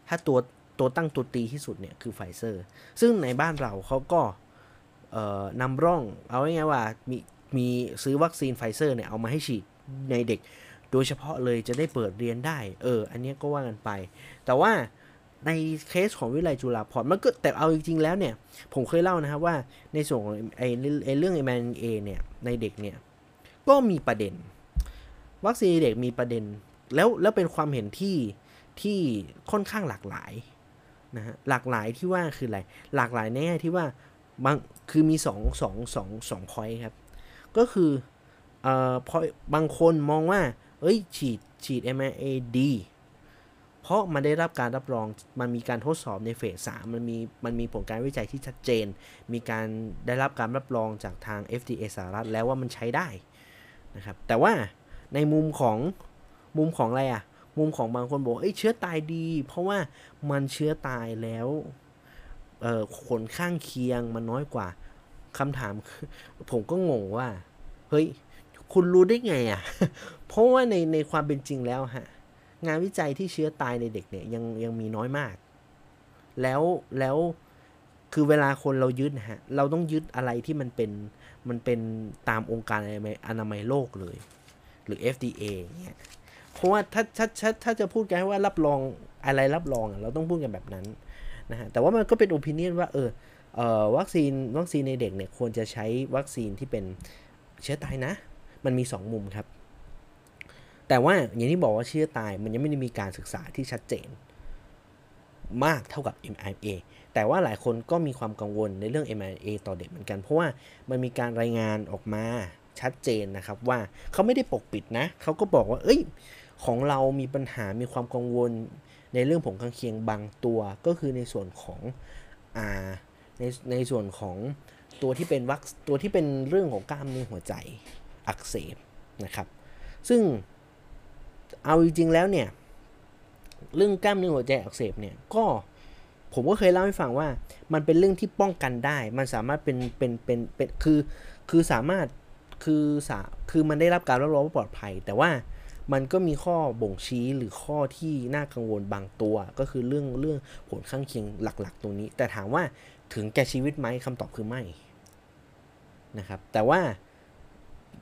ถ้าตัวตัวตั้งตัวตีที่สุดเนี่ยคือไฟเซอร์ ซึ่งในบ้านเราเขาก็นำร่อง เอาง่ายๆว่ามีมีซื้อวัคซีนไฟเซอร์เนี่ยเอามาให้ฉีดในเด็ก โดยเฉพาะเลยจะได้เปิดเรียนได้ เออ อันนี้ก็ว่ากันไป แต่ว่า ในเคสของวิไลจุฬาพรมันก็แต่เอาจริง ๆ แล้วเนี่ย ผมเคยเล่านะครับว่าในส่วนของไอ้ไอ้เรื่อง m อ a เนี่ย ในเด็กเนี่ย ก็มีประเด็น วัคซีนเด็กมีประเด็น แล้วแล้วเป็นความเห็นที่ที่ค่อนข้างหลากหลายนะฮะหลากหลายที่ว่าคืออะไร หลากหลายแน่ที่ว่าบางคือมีสองสองสองสองพอยครับ ก็คือเอ่อพอบางคนมองว่า เอ้ยฉีดฉีด m อ a ดี เพราะมันได้รับการรับรอง มันมีการทดสอบในเฟสสามมันมีมันมีผลการวิจัยที่ชัดเจน มีการได้รับการรับรองจากทาง FDA สหรัฐแล้วว่ามันใช้ได้นะครับ แต่ว่าในมุมของมุมของอะไรอะมุมของบางคนบอกเอ้ยเชื้อตายดี เพราะว่ามันเชื้อตายแล้วเอ่อผลข้างเคียงมันน้อยกว่าคำถามผมก็งงว่า เฮ้ย คุณรู้ได้ไงอะ่ะ เพราะว่าในในความเป็นจริงแล้วฮะ งานวิจัยที่เชื้อตายในเด็กเนี่ยยังยังมีน้อยมาก แล้วแล้วคือเวลาคนเรายึดนะฮะ เราต้องยึดอะไรที่มันเป็นมันเป็นตามองค์การอนามัยโลกเลย หรือ FDA เนี่ยเพราะว่าถ้าถ้าถ้าถ้าจะพูดกันว่ารับรองอะไรรับรองเราต้องพูดกันแบบนั้นนะฮะแต่ว่ามันก็เป็นโอปิเนียนว่าเออเออวัคซีนวัคซีนในเด็กเนี่ยควรจะใช้วัคซีนที่เป็นเชื้อตายนะ มันมี 2 มุมครับ แต่ว่าอย่างที่บอกว่าเชื้อตายมันยังไม่ได้มีการศึกษาที่ชัดเจน มากเท่ากับ mRNA แต่ว่าหลายคนก็มีความกังวลในเรื่อง mRNA ต่อเด็กเหมือนกัน เพราะว่ามันมีการรายงานออกมาชัดเจนนะครับว่าเขาไม่ได้ปกปิดนะ เขาก็บอกว่า เอ้ย ของเรามีปัญหา มีความกังวลในเรื่องผลข้างเคียงบางตัว ก็คือในส่วนของอ่าในในส่วนของตัวที่เป็นวัคตัวที่เป็นเรื่องของกล้ามเนื้อหัวใจอักเสบนะครับ ซึ่ง เอาจริงๆแล้วเนี่ย เรื่องกล้ามเนื้อหัวใจอักเสบเนี่ยก็ผมก็เคยเล่าให้ฟังว่า มันเป็นเรื่องที่ป้องกันได้ มันสามารถเป็นเป็นเป็นเป็นคือคือสามารถคือสาคือมันได้รับการรับรองว่าปลอดภัย แต่ว่ามันก็มีข้อบ่งชี้หรือข้อที่น่ากังวลบางตัว ก็คือเรื่องเรื่องผลข้างเคียงหลัก ๆ ตรงนี้ แต่ถามว่าถึงแก่ชีวิตไหมคำตอบคือไม่นะครับ แต่ว่า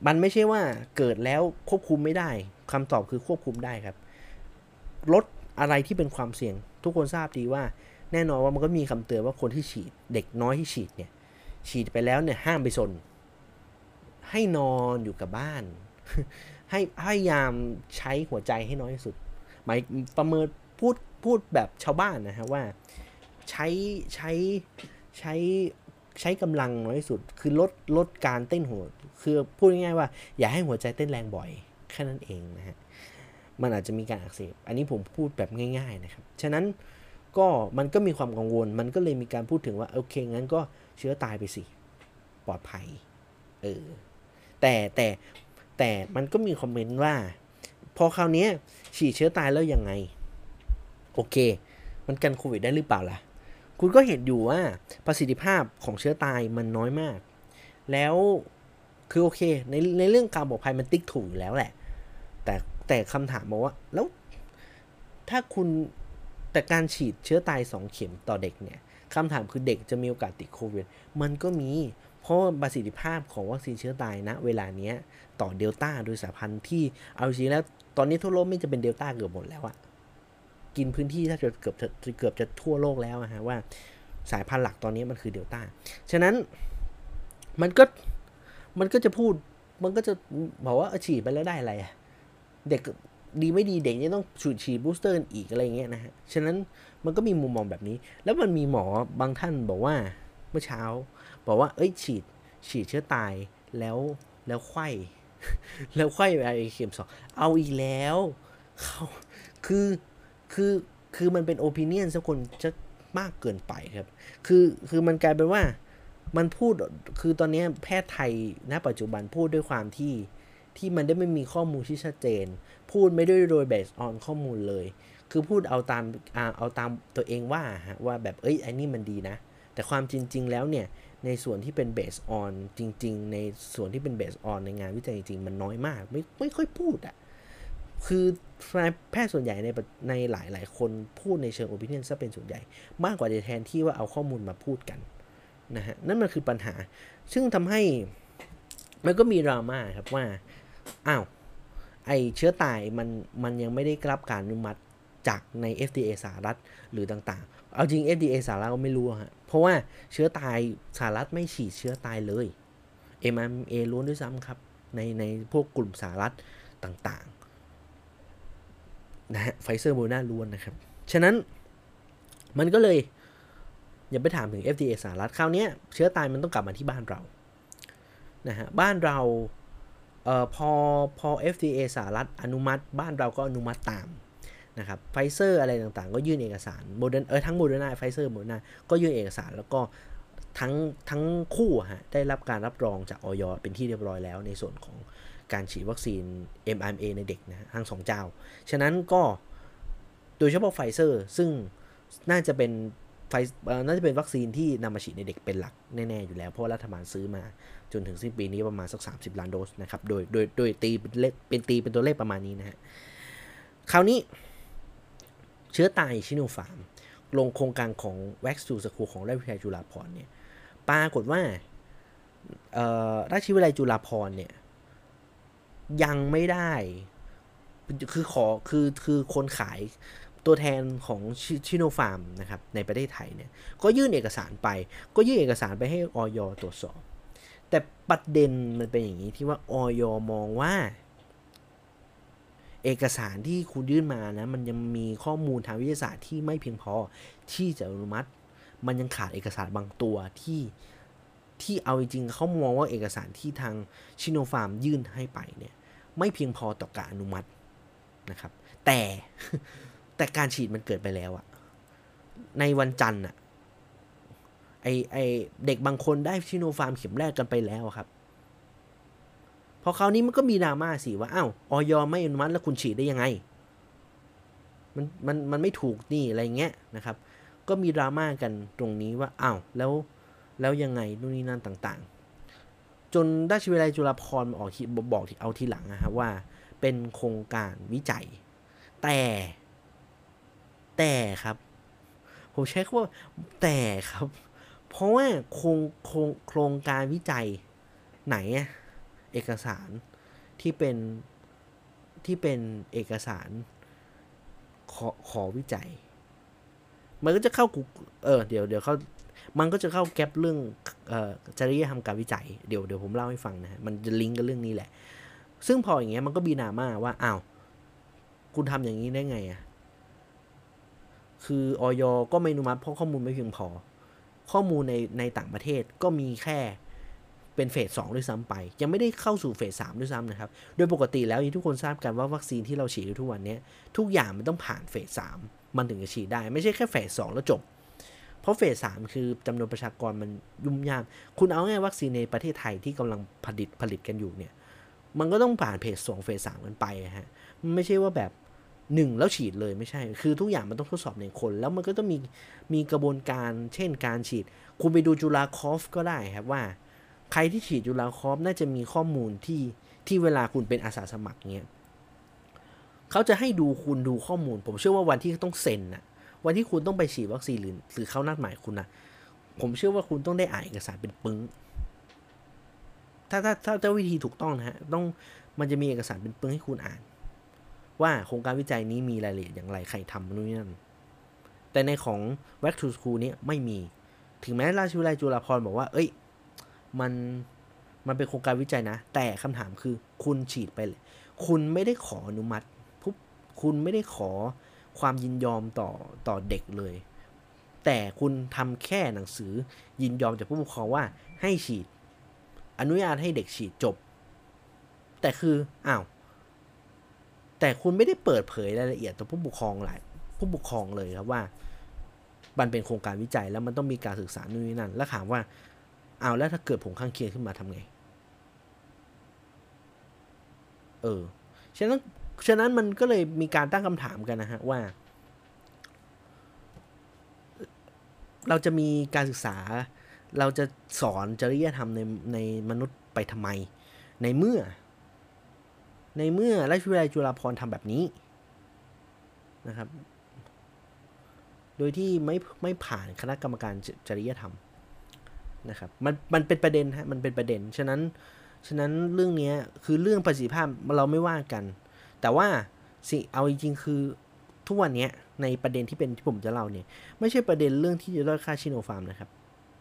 มันไม่ใช่ว่าเกิดแล้วควบคุมไม่ได้คำตอบคือควบคุมได้ครับ ลดอะไรที่เป็นความเสี่ยง ทุกคนทราบดีว่า แน่นอนว่ามันก็มีคำเตือนว่าคนที่ฉีด เด็กน้อยที่ฉีดเนี่ย ฉีดไปแล้วเนี่ยห้ามไปสนให้นอนอยู่กับบ้าน ให้พยายามใช้หัวใจให้น้อยที่สุด หมายประเมินพูดพูดแบบชาวบ้านนะฮะว่าใช้ใช้ใช้ใช้กำลังน้อยที่สุด คือลดลดการเต้นหัว คือพูดง่ายๆว่าอย่าให้หัวใจเต้นแรงบ่อยแค่นั้นเองนะฮะมันอาจจะมีการอักเสบ อันนี้ผมพูดแบบง่าย ๆนะครับ ฉะนั้นก็มันก็มีความกังวล มันก็เลยมีการพูดถึงว่าโอเคงั้นก็เชื้อตายไปสิปลอดภัยเออแต่แต่แต่มันก็มีคอมเมนต์ว่า พอคราวนี้ฉีดเชื้อตายแล้วยังไง โอเค มันกันโควิดได้หรือเปล่าล่ะ คุณก็เห็นอยู่ว่าประสิทธิภาพของเชื้อตายมันน้อยมาก แล้ว คือโอเค ในในเรื่องการปลอดภัยมันติ๊กถูกอยู่แล้วแหละ แต่แต่คำถามบอกว่า แล้ว ถ้าคุณแต่การฉีดเชื้อตายสองเข็มต่อเด็กเนี่ยคำถามคือเด็กจะมีโอกาสติดโควิด มันก็มี เพราะประสิทธิภาพของวัคซีนเชื้อตายนะ เวลาเนี้ยต่อเดลต้าโดยสายพันธุ์ที่เอาจริงแล้ว ตอนนี้ทั่วโลกไม่จะเป็นเดลต้าเกือบหมดแล้วอะกินพื้นที่ถ้าจะเกือบจะเกือบจะทั่วโลกแล้วฮะว่า สายพันธุ์หลักตอนนี้มันคือเดลต้า ฉะนั้นมันก็ มันก็จะพูด มันก็จะบอกว่าฉีดไปแล้วได้อะไรเด็กดีไม่ดีเด็กเนี่ยต้องฉีดฉีด booster อีกอะไรเงี้ยนะฮะ ฉะนั้นมันก็มีมุมมองแบบนี้ แล้วมันมีหมอบางท่านบอกว่าเมื่อเช้า บอกว่า เอ้ยฉีด ฉีดเชื้อตายแล้วแล้วไขว้แล้วไขว้ไปเข็มสองเอาอีกแล้วเขาคือคือคือมันเป็น opinion สักคนจะมากเกินไปครับ คือคือมันกลายเป็นว่า มันพูดคือตอนนี้แพทย์ไทยณปัจจุบันพูดด้วยความที่ที่มันได้ไม่มีข้อมูลที่ชัดเจน พูดไม่ได้โดย based on ข้อมูลเลย คือพูดเอาตามเอาตามตัวเองว่าฮะว่าแบบเอ้ยไอ้นี่มันดีนะ แต่ความจริง ๆ แล้วเนี่ยในส่วนที่เป็น based on จริง ๆ ในส่วนที่เป็น based on ในงานวิจัยจริง ๆ มันน้อยมาก ไม่ไม่ค่อยพูดอ่ะคือแพทย์ส่วนใหญ่ในในหลายหลายคนพูดในเชิงโอปิเนียนซะเป็นส่วนใหญ่ มากกว่าจะแทนที่ว่าเอาข้อมูลมาพูดกัน นะฮะนั่นมันคือปัญหา ซึ่งทำให้มันก็มีดราม่าครับว่าอ้าวไอเชื้อตายมันมันยังไม่ได้รับการอนุมัติจากใน FDA สหรัฐหรือต่างๆ เอาจริง FDA สหรัฐก็ไม่รู้ฮะ เพราะว่าเชื้อตายสหรัฐไม่ฉีดเชื้อตายเลย mRNA ล้วนด้วยซ้ำครับ ในในพวกกลุ่มสหรัฐต่างๆนะฮะไฟเซอร์โมเดอร์นาล้วนนะครับ ฉะนั้นมันก็เลย อย่าไปถามถึง FDA สหรัฐคราวนี้เชื้อตายมันต้องกลับมาที่บ้านเรานะฮะบ้านเราเอ่อพอพอ FDA สหรัฐอนุมัติ บ้านเราก็อนุมัติตามนะครับไฟเซอร์อะไรต่างๆ ก็ยื่นเอกสารโมเดนเออทั้งโมเดอร์นาไฟเซอร์โมเดอร์นาก็ยื่นเอกสารแล้วก็ทั้งทั้งคู่ฮะได้รับการรับรองจากออยเป็นที่เรียบร้อยแล้วในส่วนของการฉีดวัคซีน mRNA ในเด็กนะทั้งสองเจ้า ฉะนั้นก็โดยเฉพาะไฟเซอร์ซึ่งน่าจะเป็น ไฟน่าจะเป็นวัคซีนที่นำมาฉีดในเด็กเป็นหลักแน่ ๆ อยู่แล้ว เพราะรัฐบาลซื้อมาจนถึงสิ้นปีนี้ประมาณสัก 30 ล้านโดสนะครับ โดยโดยโดยตีเป็นเลขเป็นตีเป็นตัวเลขประมาณนี้นะฮะ คราวนี้เชื้อตายชิโนฟาร์ม ลงโครงการของ Wax to School ของราชวิทยาลัยจุฬาภรณ์เนี่ย ปรากฏว่าราชวิทยาลัยจุฬาภรณ์เนี่ย ยังไม่ได้ คือขอคือคือคนขาย ตัวแทนของชิโนฟาร์มนะครับในประเทศไทยเนี่ยก็ยื่นเอกสารไป ก็ยื่นเอกสารไปให้ออยตรวจสอบ แต่ประเด็นมันเป็นอย่างนี้ที่ว่าออยมองว่า เอกสารที่คุณยื่นมานะมันยังมีข้อมูลทางวิทยาศาสตร์ที่ไม่เพียงพอที่จะอนุมัติ มันยังขาดเอกสารบางตัวที่ที่เอาจริงเขามองว่าเอกสารที่ทางชิโนฟาร์มยื่นให้ไปเนี่ยไม่เพียงพอต่อการอนุมัตินะครับ แต่ แต่การฉีดมันเกิดไปแล้วอะในวันจันทร์อะไอไอเด็กบางคนได้ชิโนฟาร์มเข็มแรกกันไปแล้วครับ พอคราวนี้มันก็มีดราม่าสิว่าอ้าวออยไม่อนุมัติแล้วคุณฉีดได้ยังไง มันมันมันไม่ถูกนี่อะไรเงี้ยนะครับ ก็มีดราม่ากันตรงนี้ว่าอ้าวแล้วแล้วยังไงนู่นนี่นั่นต่าง ๆ จนราชวิทยาลัยจุฬาภรณ์ออกบอกที่เอาทีหลังนะครับว่าเป็นโครงการวิจัย แต่ แต่ครับ ผมใช้คำว่าแต่ครับ เพราะว่าโครงโครงโครงการวิจัยไหนเอกสารที่เป็นที่เป็นเอกสารขอขอวิจัย มันก็จะเข้ากูเออเดี๋ยวเดี๋ยวเขามันก็จะเข้าแก๊ปเรื่องเอ่อจริยธรรมการวิจัย เดี๋ยวเดี๋ยวผมเล่าให้ฟังนะฮะมันจะลิงก์กับเรื่องนี้แหละ ซึ่งพออย่างเงี้ยมันก็บีนามาว่าอ้าวคุณทำอย่างนี้ได้ไงอะ่ะ คือออยก็ไม่อนุมัติเพราะข้อมูลไม่เพียงพอ ข้อมูลในในต่างประเทศก็มีแค่เป็นเฟสสองด้วยซ้ำไป ยังไม่ได้เข้าสู่เฟสสามด้วยซ้ำนะครับ โดยปกติแล้วที่ทุกคนทราบกันว่าวัคซีนที่เราฉีดทุกวันนี้ทุกอย่างมันต้องผ่านเฟสสามมันถึงจะฉีดได้ ไม่ใช่แค่เฟสสองแล้วจบ เพราะเฟสสามคือจำนวนประชากรมันยุ่งยาก คุณเอาง่ายวัคซีนในประเทศไทยที่กำลังผลิตผลิตกันอยู่เนี่ย มันก็ต้องผ่านเฟสสองเฟสสามกันไปฮะ ไม่ใช่ว่าแบบ หนึ่งแล้วฉีดเลยไม่ใช่ คือทุกอย่างมันต้องทดสอบในคน แล้วมันก็ต้องมีมีกระบวนการเช่นการฉีด คุณไปดูจุฬาคอฟก็ได้ครับว่า ใครที่ฉีดยูราคอฟน่าจะมีข้อมูลที่ที่เวลาคุณเป็นอาสาสมัครเนี้ยเขาจะให้ดูคุณดูข้อมูล ผมเชื่อว่าวันที่ต้องเซ็นนะวันที่คุณต้องไปฉีดวัคซีนหรือหรือเข้านัดหมายคุณนะผมเชื่อว่าคุณต้องได้อ่านเอกสารเป็นปึ้งถ้าถ้าถ้าเจ้าวิธีถูกต้องนะฮะต้องมันจะมีเอกสารเป็นปึ้งให้คุณอ่าน ว่าโครงการวิจัยนี้มีรายละเอียดอย่างไรใครทำนู่นนั่นแต่ในของ w a c to School นี้ไม่มี ถึงแม้ราชวิทยาลัยจุฬาภรณ์บอกว่า เอ้ย มันมันเป็นโครงการวิจัยนะ แต่คำถามคือคุณฉีดไปเลยคุณไม่ได้ขออนุมัติปุ๊บคุณไม่ได้ขอความยินยอมต่อต่อเด็กเลย แต่คุณทำแค่หนังสือยินยอมจากผู้ปกครองว่าให้ฉีด อนุญาตให้เด็กฉีดจบ แต่คือ อ้าว แต่คุณไม่ได้เปิดเผยรายละเอียดต่อผู้ปกครองหลายผู้ปกครองเลยครับว่า มันเป็นโครงการวิจัยแล้วมันต้องมีการศึกษานู่นนี่นั่น แล้วถามว่าเอาแล้วถ้าเกิดผลข้างเคียงขึ้นมาทำไง เออ ฉะนั้น ฉะนั้นมันก็เลยมีการตั้งคำถามกันนะฮะว่า เราจะมีการศึกษา เราจะสอนจริยธรรมในในมนุษย์ไปทำไม ในเมื่อ ในเมื่อราชวิทยาลัยจุฬาภรณ์ทำแบบนี้นะครับ โดยที่ไม่ไม่ผ่านคณะกรรมการจริยธรรมนะครับ มันมันเป็นประเด็นฮะ มันเป็นประเด็น ฉะนั้น ฉะนั้นเรื่องนี้คือเรื่องประสิทธิภาพเราไม่ว่ากัน แต่ว่าสิเอาจริงๆคือทุกวันนี้ในประเด็นที่เป็นที่ผมจะเล่าเนี่ย ไม่ใช่ประเด็นเรื่องที่จะลดค่าชิโนฟาร์มนะครับ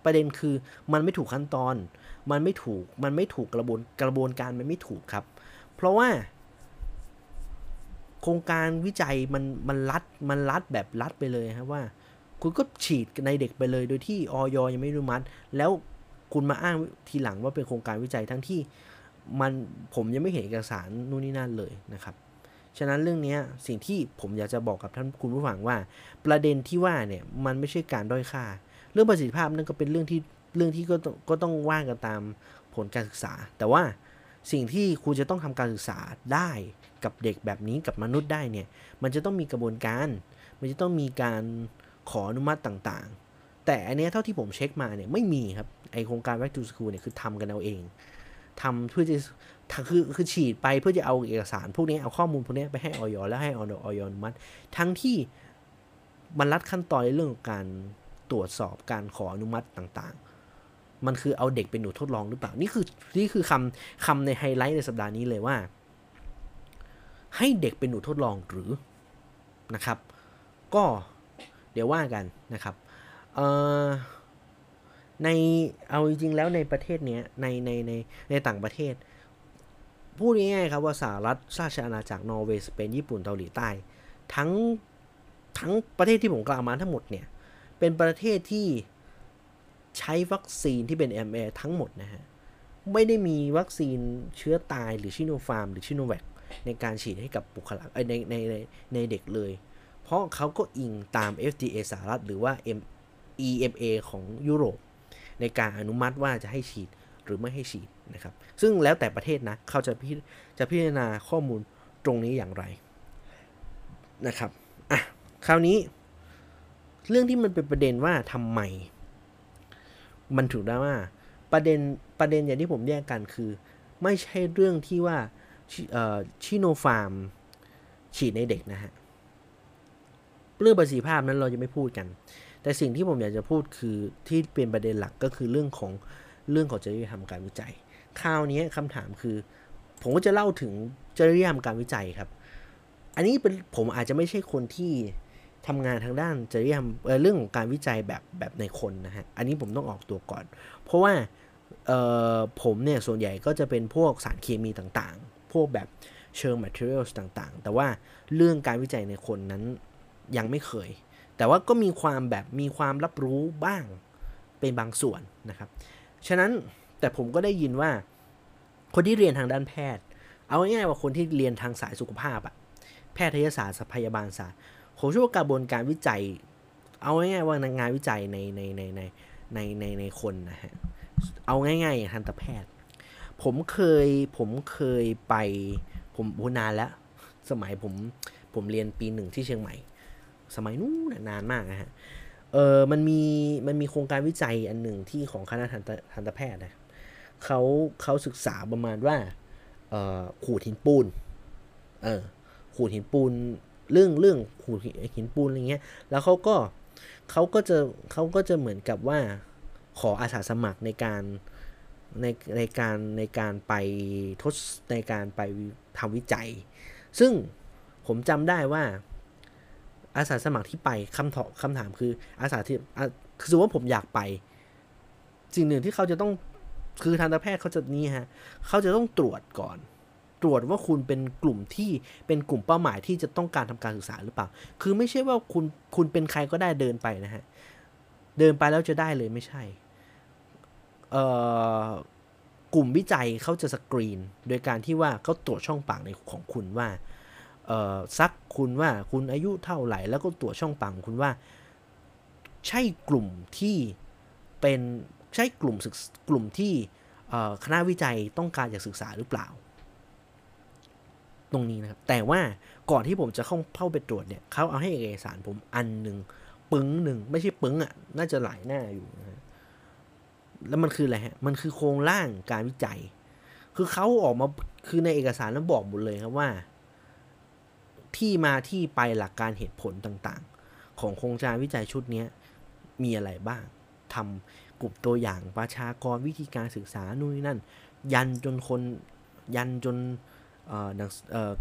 ประเด็นคือมันไม่ถูกขั้นตอน มันไม่ถูก มันไม่ถูกกระบวนกระบวนการมันไม่ถูกครับ เพราะว่า โครงการวิจัยมันมันรัดมันรัดแบบรัดไปเลยครับว่า คุณก็ฉีดในเด็กไปเลย โดยที่ออยยังไม่อนุมัติแล้วคุณมาอ้างทีหลังว่าเป็นโครงการวิจัยทั้งที่มันผมยังไม่เห็นเอกสารนู่นนี่นั่นเลยนะครับ ฉะนั้นเรื่องนี้สิ่งที่ผมอยากจะบอกกับท่านคุณผู้ฟังว่า ประเด็นที่ว่าเนี่ยมันไม่ใช่การด้อยค่า เรื่องประสิทธิภาพนั่นก็เป็นเรื่องที่เรื่องที่ก็ต้องก็ต้องว่างกันตามผลการศึกษา แต่ว่า สิ่งที่คุณจะต้องทำการศึกษาได้กับเด็กแบบนี้กับมนุษย์ได้เนี่ย มันจะต้องมีกระบวนการ มันจะต้องมีการขออนุมัติต่างๆ แต่อันนี้เท่าที่ผมเช็คมาเนี่ยไม่มีครับ ไอโครงการ Back to School เนี่ยคือทำกันเอาเองทำเพื่อจะคือคือฉีดไปเพื่อจะเอาเอกสาร พวกนี้เอาข้อมูลพวกนี้ไปให้ออยแล้วให้ออยอนุมัติ ทั้งที่มันรัดขั้นตอนในเรื่องของการตรวจสอบการขออนุมัติต่างๆ มันคือเอาเด็กเป็นหนูทดลองหรือเปล่า นี่คือนี่คือคำคำในไฮไลท์ในสัปดาห์นี้เลยว่า ให้เด็กเป็นหนูทดลองหรือนะครับ ก็เดี๋ยวว่ากันนะครับเอ่อในเอาจริงๆแล้วในประเทศเนี้ยในในในในต่างประเทศ พูดง่ายๆครับว่าสหรัฐราชอาณาจักรนอร์เวย์สเปนญี่ปุ่นเกาหลีใต้ ทั้งทั้งประเทศที่ผมกล่าวมาทั้งหมดเนี่ยเป็นประเทศที่ ใช้วัคซีนที่เป็น m อทั้งหมดนะฮะ ไม่ได้มีวัคซีนเชื้อตายหรือชิโนฟาร์มหรือชิโนแวคในการฉีดให้กับบุคลากรในในในในเด็กเลย เพราะเขาก็อิงตาม FDA สหรัฐหรือว่า EMA ของยุโรป ในการอนุมัติว่าจะให้ฉีดหรือไม่ให้ฉีดนะครับ ซึ่งแล้วแต่ประเทศนะ เขาจะพิจะพิจารณาข้อมูลตรงนี้อย่างไรนะครับ อะ คราวนี้ เรื่องที่มันเป็นประเด็นว่าทำไม มันถูกได้ว่าประเด็นประเด็นอย่างที่ผมแยกกันคือ ไม่ใช่เรื่องที่ว่าชิโนฟาร์มฉีดในเด็กนะฮะเรื่องประสิทธิภาพนั้นเราจะไม่พูดกัน แต่สิ่งที่ผมอยากจะพูดคือที่เป็นประเด็นหลักก็คือเรื่องของเรื่องของจริยธรรมการวิจัย คราวนี้คำถามคือ ผมก็จะเล่าถึงจริยธรรมการวิจัยครับ อันนี้เป็นผมอาจจะไม่ใช่คนที่ ทำงานทางด้านจริยธรรมเรื่องของการวิจัยแบบแบบในคนนะฮะ อันนี้ผมต้องออกตัวก่อน เพราะว่าผมเนี่ยส่วนใหญ่ก็จะเป็นพวกสารเคมีต่างๆ พวกแบบเชิง materials ต่างๆ แต่ว่าเรื่องการวิจัยในคนนั้นยังไม่เคย แต่ว่าก็มีความแบบมีความรับรู้บ้างเป็นบางส่วนนะครับ ฉะนั้นแต่ผมก็ได้ยินว่าคนที่เรียนทางด้านแพทย์ เอาง่ายๆว่าคนที่เรียนทางสายสุขภาพอะแพทยศาสตร์พยาบาลศาสตร์ ผมเชื่อว่ากระบวนการวิจัย เอาง่ายๆว่างานวิจัยในในในในในในในคนนะฮะเอาง่ายๆทันตแพทย์ ผมเคยผมเคยไปผมนานแล้ว สมัยผมผมเรียนปีหนึ่งที่เชียงใหม่ สมัยนู้นนานมากนะฮะเออมันมีมันมีโครงการวิจัยอันหนึ่งที่ของคณะทันตทันตแพทย์นะเขาเขาศึกษาประมาณว่าเออขูดหินปูนเออขูดหินปูน เรื่องเรื่องขูดหินปูนอะไรเงี้ย แล้วเขาก็เขาก็จะเขาก็จะเหมือนกับว่าขออาสาสมัครในการในในการในการไปทดในการไปทำวิจัย ซึ่งผมจำได้ว่าอาสาสมัครที่ไปคำถามคำถามคืออาสาที่คือสมมติว่าผมอยากไปสิ่งหนึ่งที่เขาจะต้องคือทันตแพทย์เขาจะนี่ฮะเขาจะต้องตรวจก่อน ตรวจว่าคุณเป็นกลุ่มที่เป็นกลุ่มเป้าหมายที่จะต้องการทำการศึกษาหรือเปล่า คือไม่ใช่ว่าคุณคุณเป็นใครก็ได้เดินไปนะฮะ เดินไปแล้วจะได้เลยไม่ใช่ เอ่อกลุ่มวิจัยเขาจะสกรีน โดยการที่ว่าเขาตรวจช่องปากในของคุณว่า เอ่อซักคุณว่าคุณอายุเท่าไหร่ แล้วก็ตรวจช่องปากของคุณว่า ใช่กลุ่มที่เป็นใช่กลุ่มศึกกลุ่มที่คณะวิจัยต้องการจะศึกษาหรือเปล่า ตรงนี้นะครับ แต่ว่าก่อนที่ผมจะเข้าเข้าไปตรวจเนี่ยเขาเอาให้เอกสารผมอันหนึ่งปึ้งหนึ่งไม่ใช่ปึ้งอะ่ะ น่าจะหลายหน้าอยู่นะแล้วมันคืออะไรฮะ มันคือโครงร่างการวิจัย คือเขาออกมาคือในเอกสารนั้นบอกหมดเลยครับว่า ที่มาที่ไปหลักการเหตุผลต่างๆ ของโครงการวิจัยชุดนี้มีอะไรบ้างทำกลุ่มตัวอย่างประชากรวิธีการศึกษานู่นนี่นั่น ยันจนคนยันจน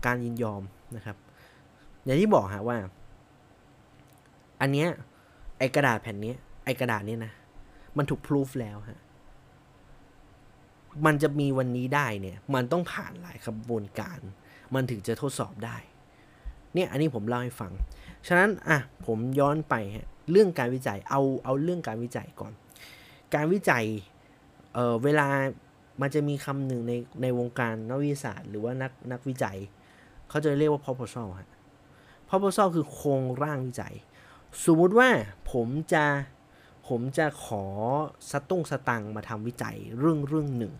การยินยอมนะครับ อย่างที่บอกฮะว่า อันเนี้ยไอกระดาษแผ่นนี้ไอกระดาษนี้นะ มันถูกพิสูจแล้วฮะมันจะมีวันนี้ได้เนี่ย มันต้องผ่านหลายกระบวนการ มันถึงจะทดสอบได้ เนี่ยอันนี้ผมเล่าให้ฟัง ฉะนั้นอะผมย้อนไปฮะเรื่องการวิจัยเอาเอาเรื่องการวิจัยก่อน การวิจัยเออเวลา มันจะมีคำหนึ่งในในวงการนักวิทยาศาสตร์ หรือว่านักนักวิจัย เขาจะเรียกว่า proposal ฮะ proposal คือโครงร่างวิจัย สมมติว่าผมจะผมจะขอสตุ้งสตังมาทำวิจัยเรื่องเรื่องหนึ่ง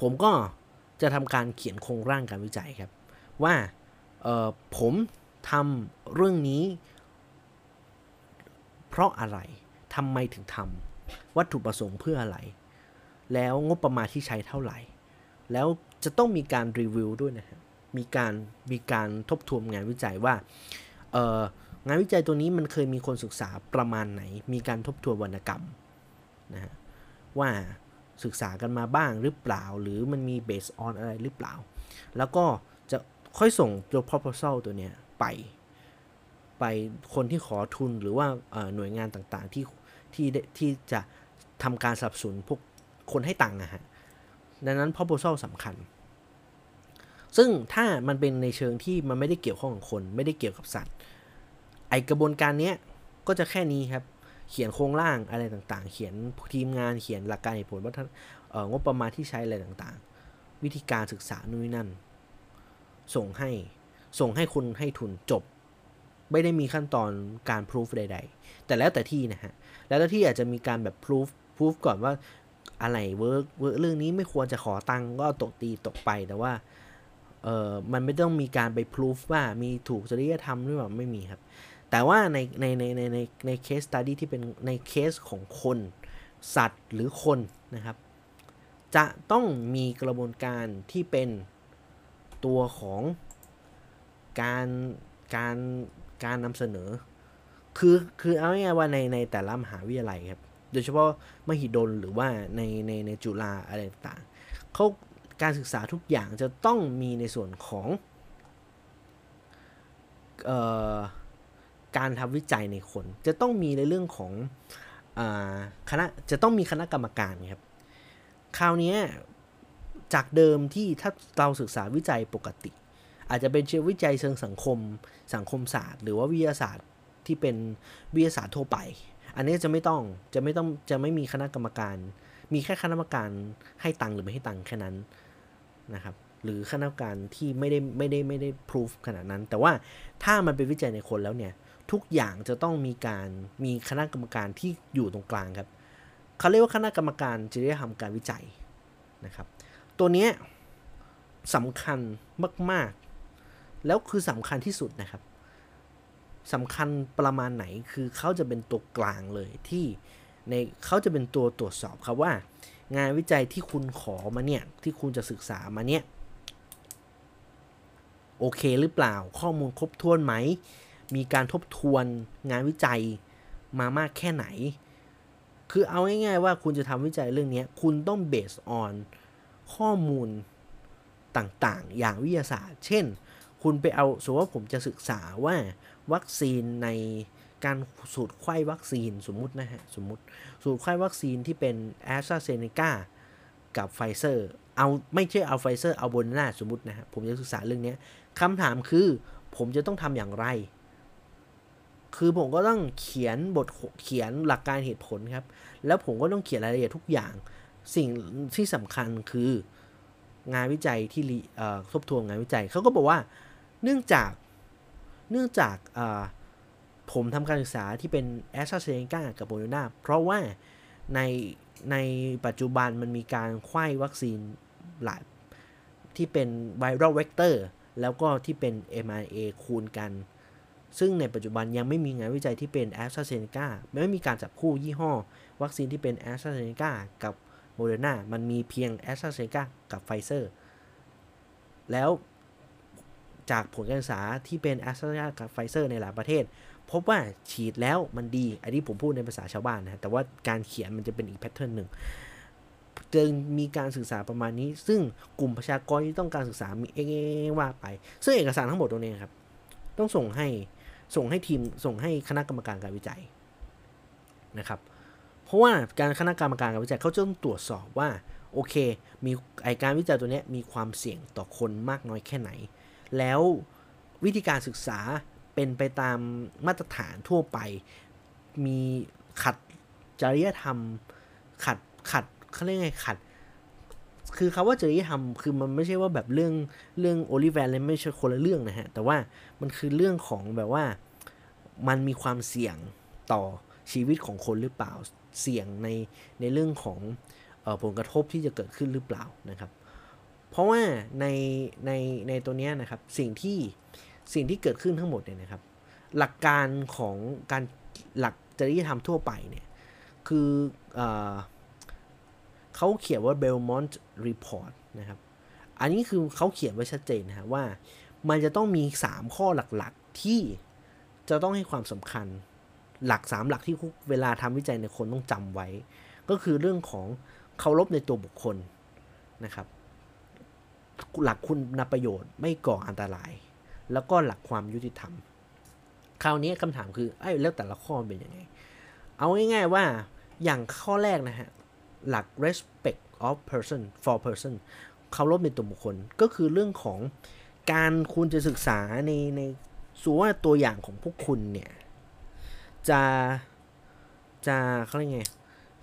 ผมก็จะทำการเขียนโครงร่างการวิจัยครับ ว่าผมทำเรื่องนี้ เพราะอะไรทำไมถึงทำวัตถุประสงค์เพื่ออะไร แล้วงบประมาณที่ใช้เท่าไหร่ แล้วจะต้องมีการรีวิวด้วยนะฮะมีการมีการทบทวนงานวิจัยว่างานวิจัยตัวนี้มันเคยมีคนศึกษาประมาณไหน มีการทบทวนวรรณกรรมนะฮะว่าศึกษากันมาบ้างหรือเปล่า หรือมันมีเบสออนอะไรหรือเปล่า แล้วก็จะค่อยส่งตัว proposal ตัวเนี้ยไปไปคนที่ขอทุนหรือว่าหน่วยงานต่างๆที่ที่ที่จะทำการสนับสนุนพวก คนให้ตังค์อะฮะ ดังนั้น proposal สำคัญ ซึ่งถ้ามันเป็นในเชิงที่มันไม่ได้เกี่ยวข้องกับคน ไม่ได้เกี่ยวกับสัตว์ ไอกระบวนการเนี้ยก็จะแค่นี้ครับ เขียนโครงร่างอะไรต่างๆ เขียนทีมงาน เขียนหลักการเหตุผลว่าท่านงบประมาณที่ใช้อะไรต่างๆ วิธีการศึกษานู่นนั่น ส่งให้ ส่งให้คุณให้ทุนจบ ไม่ได้มีขั้นตอนการพิสูจใด ๆ แต่แล้วแต่ที่นะฮะ แล้วแต่ที่อาจจะมีการแบบพิสูจพิสูจก่อนว่า อะไร work work เรื่องนี้ไม่ควรจะขอตังก็ตกตีตกไปแต่ว่าเออมันไม่ต้องมีการไปพิสูจว่ามีถูกจริยธรรมหรือเปล่าไม่มีครับ แต่ว่าในในในในในในเคสตัดดี้ที่เป็นในเคสของคน สัตว์หรือคนนะครับ จะต้องมีกระบวนการที่เป็นตัวของการการการนำเสนอ คือคือเอาง่ายๆว่าในในแต่ละมหาวิทยาลัยครับ โดยเฉพาะมหิดลหรือว่าในในในจุฬาอะไรต่างเขาการศึกษาทุกอย่างจะต้องมีในส่วนของออการทำวิจัยในคน จะต้องมีในเรื่องของอคณะจะต้องมีคณะกรรมการครับ คราวนี้จากเดิมที่ถ้าเราศึกษาวิจัยปกติ อาจจะเป็นเชิงวิจัยเชิงสังคม สังคมศาสตร์ หรือว่าวิทยาศาสตร์ที่เป็นวิทยาศาสตร์ทั่วไป อันนี้จะไม่ต้องจะไม่ต้องจะไม่มีคณะกรรมการ มีแค่คณะกรรมการให้ตังค์หรือไม่ให้ตังค์แค่นั้นนะครับหรือคณะกรรมการที่ไม่ได้ไม่ได้ไม่ได้พิสูจขนาดนั้น แต่ว่าถ้ามันเป็นวิจัยในคนแล้วเนี่ยทุกอย่างจะต้องมีการมีคณะกรรมการที่อยู่ตรงกลางครับเขาเรียกว่าคณะกรรมการจริยธรรมการวิจัยนะครับ ตัวนี้สำคัญมาก ๆ แล้วคือสำคัญที่สุดนะครับ สำคัญประมาณไหนคือเขาจะเป็นตัวกลางเลยที่ในเขาจะเป็นตัวตรวจสอบครับว่า งานวิจัยที่คุณขอมาเนี่ย ที่คุณจะศึกษามาเนี่ย โอเคหรือเปล่าข้อมูลครบถ้วนไหม มีการทบทวนงานวิจัยมามากแค่ไหน คือเอาง่ายๆว่าคุณจะทำวิจัยเรื่องนี้คุณต้องเบสออนข้อมูลต่างๆ อย่างวิทยาศาสตร์ เช่น คุณไปเอาสมมติว่าผมจะศึกษาว่า วัคซีนในการสูตรไขว้วัคซีนสมมุตินะฮะสมมุติสูตรไขว้วัคซีนที่เป็นแอสตราเซเนกากับไฟเซอร์เอาไม่ใช่เอาไฟเซอร์เอาโมเดอร์นาสมมตินะฮะผมจะศึกษาเรื่องนี้คำถามคือผมจะต้องทำอย่างไร คือผมก็ต้องเขียนบทเขียนหลักการเหตุผลครับ แล้วผมก็ต้องเขียนรายละเอียดทุกอย่าง สิ่งที่สำคัญคืองานวิจัยที่ทบทวนงานวิจัยเขาก็บอกว่า เนื่องจาก เนื่องจากผมทำการศึกษาที่เป็นแอสตราเซเนกากับโมเดอร์นาเพราะว่าในในปัจจุบันมันมีการไขว้วัคซีนหลายที่เป็น viral vector แล้วก็ที่เป็น mRNA คู่กัน ซึ่งในปัจจุบันยังไม่มีงานวิจัยที่เป็นแอสตราเซเนกาไม่มีการจับคู่ยี่ห้อ วัคซีนที่เป็นแอสตราเซเนกากับโมเดอร์นามันมีเพียงแอสตราเซเนกากับไฟเซอร์แล้ว จากผลการศึกษาที่เป็นแอสตราเซเนกากับไฟเซอร์ในหลายประเทศ พบว่าฉีดแล้วมันดี อันนี้ผมพูดในภาษาชาวบ้านนะแต่ว่าการเขียนมันจะเป็นอีก pattern หนึ่งจึงมีการศึกษาประมาณนี้ ซึ่งกลุ่มประชากรที่ต้องการศึกษามีเองว่าไป ซึ่งเอกสารทั้งหมดตรงนี้ครับ ต้องส่งให้ส่งให้ทีมส่งให้คณะกรรมการการวิจัยนะครับ เพราะว่าการคณะกรรมการการวิจัยเขาจะต้องตรวจสอบว่าโอเค มีไอการวิจัยตัวนี้มีความเสี่ยงต่อคนมากน้อยแค่ไหน แล้ววิธีการศึกษาเป็นไปตามมาตรฐานทั่วไป มีขัดจริยธรรม ขัดขัดเขาเรียกไงขัด คือคาว่าจริยธรรมคือมันไม่ใช่ว่าแบบเรื่องเรื่องโอลิแวนเลยไม่ใช่คนละเรื่องนะฮะ แต่ว่ามันคือเรื่องของแบบว่ามันมีความเสี่ยงต่อชีวิตของคนหรือเปล่า เสี่ยงในในเรื่องของออผลกระทบที่จะเกิดขึ้นหรือเปล่านะครับ เพราะว่าในในในตัวนี้นะครับสิ่งที่สิ่งที่เกิดขึ้นทั้งหมดเนี่ยนะครับ หลักการของการหลักจริยธรรมทั่วไปเนี่ยคืออเขาเขียนว่า Belmont Report นะครับ อันนี้คือเขาเขียนไว้ชัดเจนนะว่ามันจะต้องมี 3 ข้อหลักๆที่จะต้องให้ความสำคัญหลัก 3 หลักที่เวลาทำวิจัยในคนต้องจำไว้ ก็คือเรื่องของเคารพในตัวบุคคลนะครับ หลักคุณประโยชน์ไม่ก่ออันตราย แล้วก็หลักความยุติธรรม คราวนี้คำถามคือไอ้แล้วแต่ละข้อเป็นยังไง เอาง่ายๆว่าอย่างข้อแรกนะฮะ หลัก respect of person for person เคารพในตัวบุคคลก็คือเรื่องของการคุณจะศึกษาในในส่วนว่าตัวอย่างของพวกคุณเนี่ย จะจะเขาเรียกไง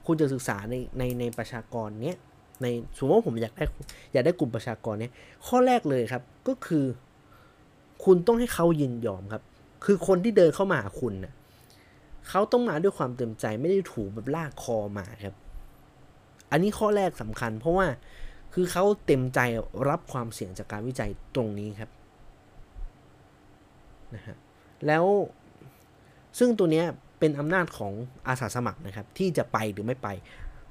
คุณจะศึกษาในในในประชากรเนี้ย ในสมมติว่าผมอยากได้อยากได้กลุ่มประชากรเนี้ยข้อแรกเลยครับก็คือ คุณต้องให้เขายินยอมครับ คือคนที่เดินเข้ามาหาคุณนะ่ะเขาต้องมาด้วยความเต็มใจไม่ได้ถูกแบบลากคอมาครับ อันนี้ข้อแรกสำคัญ เพราะว่าคือเขาเต็มใจรับความเสี่ยงจากการวิจัยตรงนี้ครับนะฮะแล้วซึ่งตัวเนี้ยเป็นอำนาจของอาสาสมัครนะครับ ที่จะไปหรือไม่ไป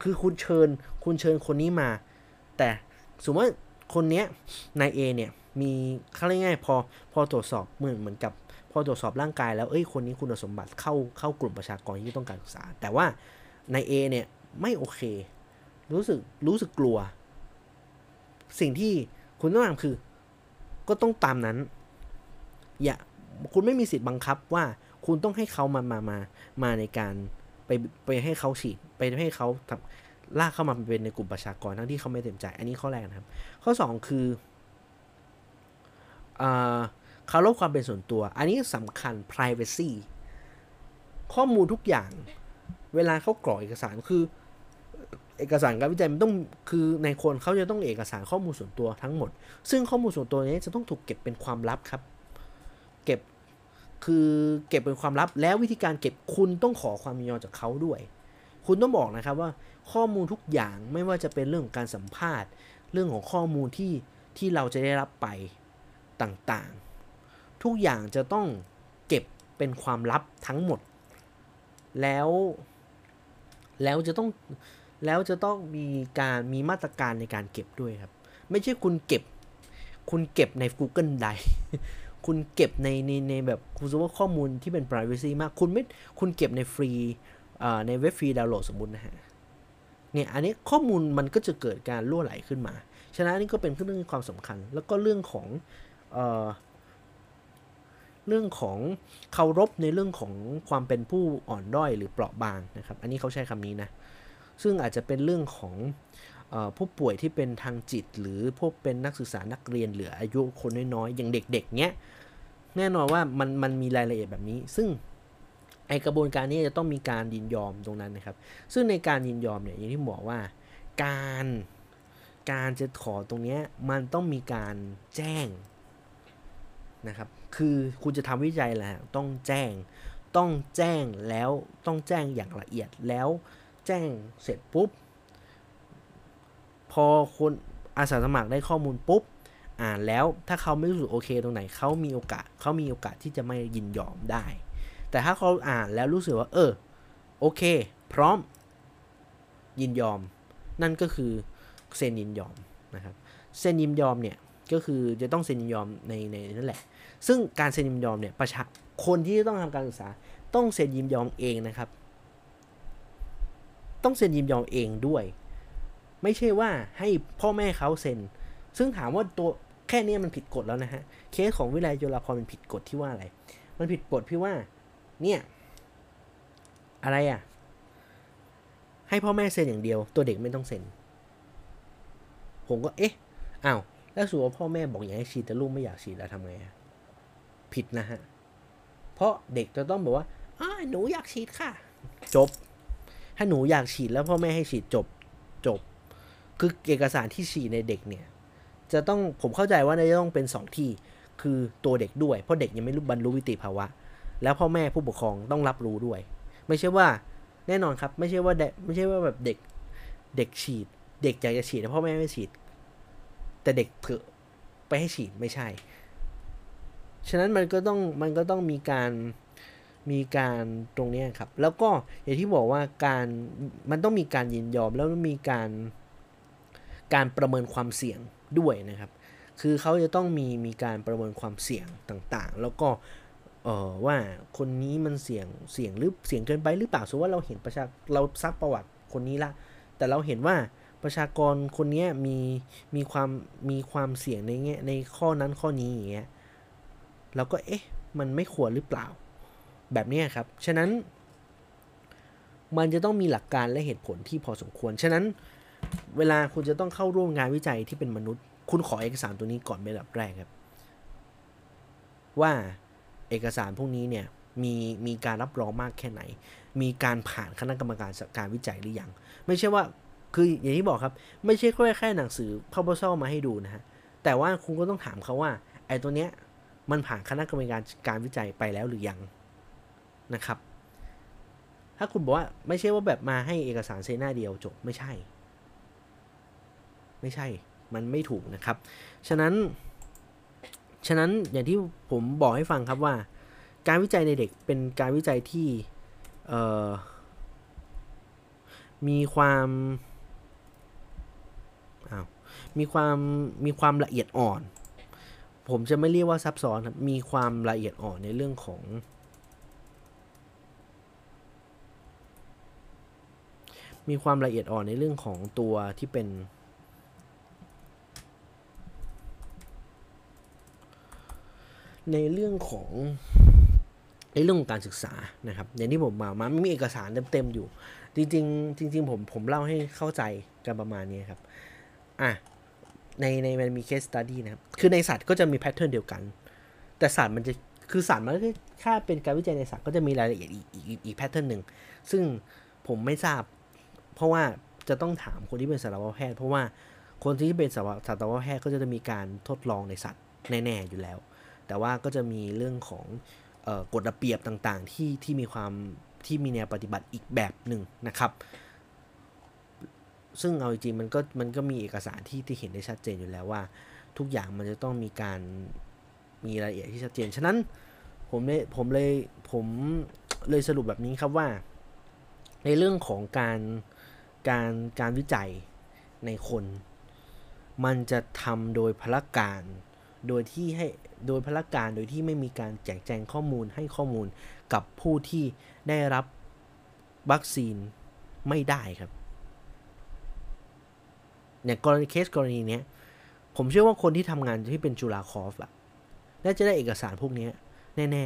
คือคุณเชิญ คุณเชิญคนนี้มา แต่สมมติว่าคนนี้นายเอเนี่ยมีเขาง่ายๆพอพอตรวจสอบเหมือนเหมือนกับ พอตรวจสอบร่างกายแล้วเอ้ยคนนี้คุณสมบัติเข้าเข้ากลุ่มประชากรที่ต้องการศึกษา แต่ว่านายเอเนี่ยไม่โอเค รู้สึกรู้สึกกลัว สิ่งที่คุณต้องทำคือ ก็ต้องตามนั้น อย่าคุณไม่มีสิทธิ์บังคับว่าคุณต้องให้เขามามามามาในการ ไปไปให้เขาฉีดไปให้เขาทำลากเข้ามาเป็นในกลุ่มประชากรทั้งที่เขาไม่เต็มใจ อันนี้ข้อแรกนะครับ ข้อ 2 คือเคารพความเป็นส่วนตัว อันนี้สำคัญ privacy ข้อมูลทุกอย่างเวลาเขากรอกเอกสารคือเอกสารการวิจัยมันต้องคือในคนเขาจะต้องเอกสารข้อมูลส่วนตัวทั้งหมด ซึ่งข้อมูลส่วนตัวนี้จะต้องถูกเก็บเป็นความลับครับเก็บ คือเก็บเป็นความลับแล้ววิธีการเก็บคุณต้องขอความยินยอมจากเขาด้วย คุณต้องบอกนะครับว่าข้อมูลทุกอย่างไม่ว่าจะเป็นเรื่องของการสัมภาษณ์ เรื่องของข้อมูลที่ที่เราจะได้รับไปต่างๆ ทุกอย่างจะต้องเก็บเป็นความลับทั้งหมด แล้วแล้วจะต้องแล้วจะต้องมีการมีมาตรการในการเก็บด้วยครับ ไม่ใช่คุณเก็บ คุณเก็บใน Google Drive คุณเก็บในในในแบบคุณสมมติว่าข้อมูลที่เป็น privacy มาก คุณไม่คุณเก็บในฟรีในเว็บฟรีดาวน์โหลดสมมุตินะฮะเนี่ยอันนี้ข้อมูลมันก็จะเกิดการล่วไหลขึ้นมา ฉะนั้นนี่ก็เป็นเรื่องความสำคัญ แล้วก็เรื่องของเออเรื่องของเคารพในเรื่องของความเป็นผู้อ่อนด้อยหรือเปราะบางนะครับ อันนี้เขาใช้คำนี้นะ ซึ่งอาจจะเป็นเรื่องของ ผู้ป่วยที่เป็นทางจิต หรือพวกเป็นนักศึกษานักเรียนเหลืออายุคนน้อยๆอย่างเด็กๆเนี้ยแน่นอนว่ามันมันมีรายละเอียดแบบนี้ ซึ่งไอกระบวนการนี้จะต้องมีการยินยอมตรงนั้นนะครับ ซึ่งในการยินยอมเนี่ยอย่างที่บอกว่าการการจะขอตรงเนี้ยมันต้องมีการแจ้งนะครับ คือคุณจะทำวิจัยแหละต้องแจ้ง ต้องแจ้งแล้วต้องแจ้งอย่างละเอียดแล้วแจ้งเสร็จปุ๊บ พอคนอาสาสมัครได้ข้อมูลปุ๊บ อ่านแล้วถ้าเขาไม่รู้สึกโอเคตรงไหนเขามีโอกาสเขามีโอกาสที่จะไม่ยินยอมได้ แต่ถ้าเขาอ่านแล้วรู้สึกว่า เออ โอเค พร้อมยินยอม นั่นก็คือเซ็นยินยอมนะครับเซ็นยินยอมเนี่ยก็คือจะต้องเซ็นยินยอมในในนั่นแหละ ซึ่งการเซ็นยินยอมเนี่ยประชาคนที่จะต้องทำการศึกษาต้องเซ็นยินยอมเองนะครับ ต้องเซ็นยินยอมเองด้วย ไม่ใช่ว่าให้พ่อแม่เขาเซ็น ซึ่งถามว่าตัวแค่นี้มันผิดกฎแล้วนะฮะ เคสของวิไลจุฬาภรมันผิดกฎที่ว่าอะไร มันผิดกฎพี่ว่า เนี่ย อะไรอะ ให้พ่อแม่เซ็นอย่างเดียว ตัวเด็กไม่ต้องเซ็น ผมก็เอ๊ะ อ้าว แล้วสมมติว่าพ่อแม่บอกอยากให้ฉีดแต่ลูกไม่อยากฉีดแล้วทำไงผิดนะฮะ เพราะเด็กจะต้องบอกว่าอ้าหนูอยากฉีดค่ะ จบ ถ้าหนูอยากฉีดแล้วพ่อแม่ให้ฉีดจบ จบ คือเอกสารที่ฉีดในเด็กเนี่ย จะต้องผมเข้าใจว่าน่าจะต้องเป็นสองที่ คือตัวเด็กด้วย เพราะเด็กยังไม่รู้บรรลุวิติภาวะ แล้วพ่อแม่ผู้ปกครองต้องรับรู้ด้วย ไม่ใช่ว่าแน่นอนครับ ไม่ใช่ว่าเด็กไม่ใช่ว่าแบบเด็กเด็กฉีด เด็กอยากจะฉีดแต่พ่อแม่ไม่ฉีด แต่เด็กเถอะไปให้ฉีดไม่ใช่ ฉะนั้นมันก็ต้องมันก็ต้องมีการมีการตรงนี้ครับ แล้วก็อย่างที่บอกว่าการมันต้องมีการยินยอมแล้วมีการ การประเมินความเสี่ยงด้วยนะครับ คือเขาจะต้องมีมีการประเมินความเสี่ยงต่างๆ แล้วก็เออว่าคนนี้มันเสี่ยงเสี่ยงหรือเสี่ยงเกินไปหรือเปล่าสมมติว่าเราเห็นประชาเราซักประวัติคนนี้ละแต่เราเห็นว่าประชากรคนนี้มีมีความมีความเสี่ยงในแง่ในข้อนั้นข้อนี้อย่างเงี้ยเราก็เอ๊ะมันไม่ควรหรือเปล่า แบบนี้ครับ ฉะนั้น มันจะต้องมีหลักการและเหตุผลที่พอสมควร ฉะนั้น เวลาคุณจะต้องเข้าร่วมงานวิจัยที่เป็นมนุษย์ คุณขอเอกสารตัวนี้ก่อนเป็นลำดับแรกครับ ว่าเอกสารพวกนี้เนี่ยมีมีการรับรองมากแค่ไหน มีการผ่านคณะกรรมการการวิจัยหรือยัง ไม่ใช่ว่าคืออย่างที่บอกครับ ไม่ใช่แค่แค่หนังสือ proposal มาให้ดูนะฮะ แต่ว่าคุณก็ต้องถามเขาว่า ไอ้ตัวเนี้ยมันผ่านคณะกรรมการการวิจัยไปแล้วหรือยังนะครับ ถ้าคุณบอกว่าไม่ใช่ว่าแบบมาให้เอกสารเซหน้าเดียวจบไม่ใช่ ไม่ใช่ มันไม่ถูกนะครับ ฉะนั้น ฉะนั้นอย่างที่ผมบอกให้ฟังครับว่า การวิจัยในเด็กเป็นการวิจัยที่มีความอ้าวมีความมีความละเอียดอ่อน ผมจะไม่เรียกว่าซับซ้อนครับ มีความละเอียดอ่อนในเรื่องของมีความละเอียดอ่อนในเรื่องของตัวที่เป็น ในเรื่องของในเรื่องของการศึกษานะครับอย่างที่ผมมามามีเอกสารเต็มๆอยู่ จริงๆ จริง ๆ ผมผมเล่าให้เข้าใจกันประมาณนี้ครับอะในในมันมี case study นะครับคือในสัตว์ก็จะมี pattern เดียวกัน แต่สัตว์มันจะคือสัตว์มันก็ถ้าเป็นการวิจัยในสัตว์ก็จะมีรายละเอียดอีกอีกอีก pattern หนึ่งซึ่งผมไม่ทราบ เพราะว่าจะต้องถามคนที่เป็นสัตวแพทย์ เพราะว่าคนที่เป็นสัตวแพทย์ก็จะมีการทดลองในสัตว์แน่ๆอยู่แล้ว แต่ว่าก็จะมีเรื่องของกฎระเบียบต่างๆ ที่ที่มีความที่มีแนวปฏิบัติอีกแบบหนึ่งนะครับ ซึ่งเอาจริงมันก็มันก็มีเอกสารที่ที่เห็นได้ชัดเจนอยู่แล้วว่า ทุกอย่างมันจะต้องมีการมีรายละเอียดที่ชัดเจน ฉะนั้นผมเลยผมเลยผมเลยสรุปแบบนี้ครับว่า ในเรื่องของการการการวิจัยในคน มันจะทำโดยพละการ โดยที่ให้ โดยพละการโดยที่ไม่มีการแจกแจงข้อมูลให้ข้อมูลกับผู้ที่ได้รับวัคซีนไม่ได้ครับเนี่ยกรณีเคสกรณีเนี้ยผมเชื่อว่าคนที่ทำงานที่เป็นจุฬาคอฟอะน่าจะได้เอกสารพวกนี้แน่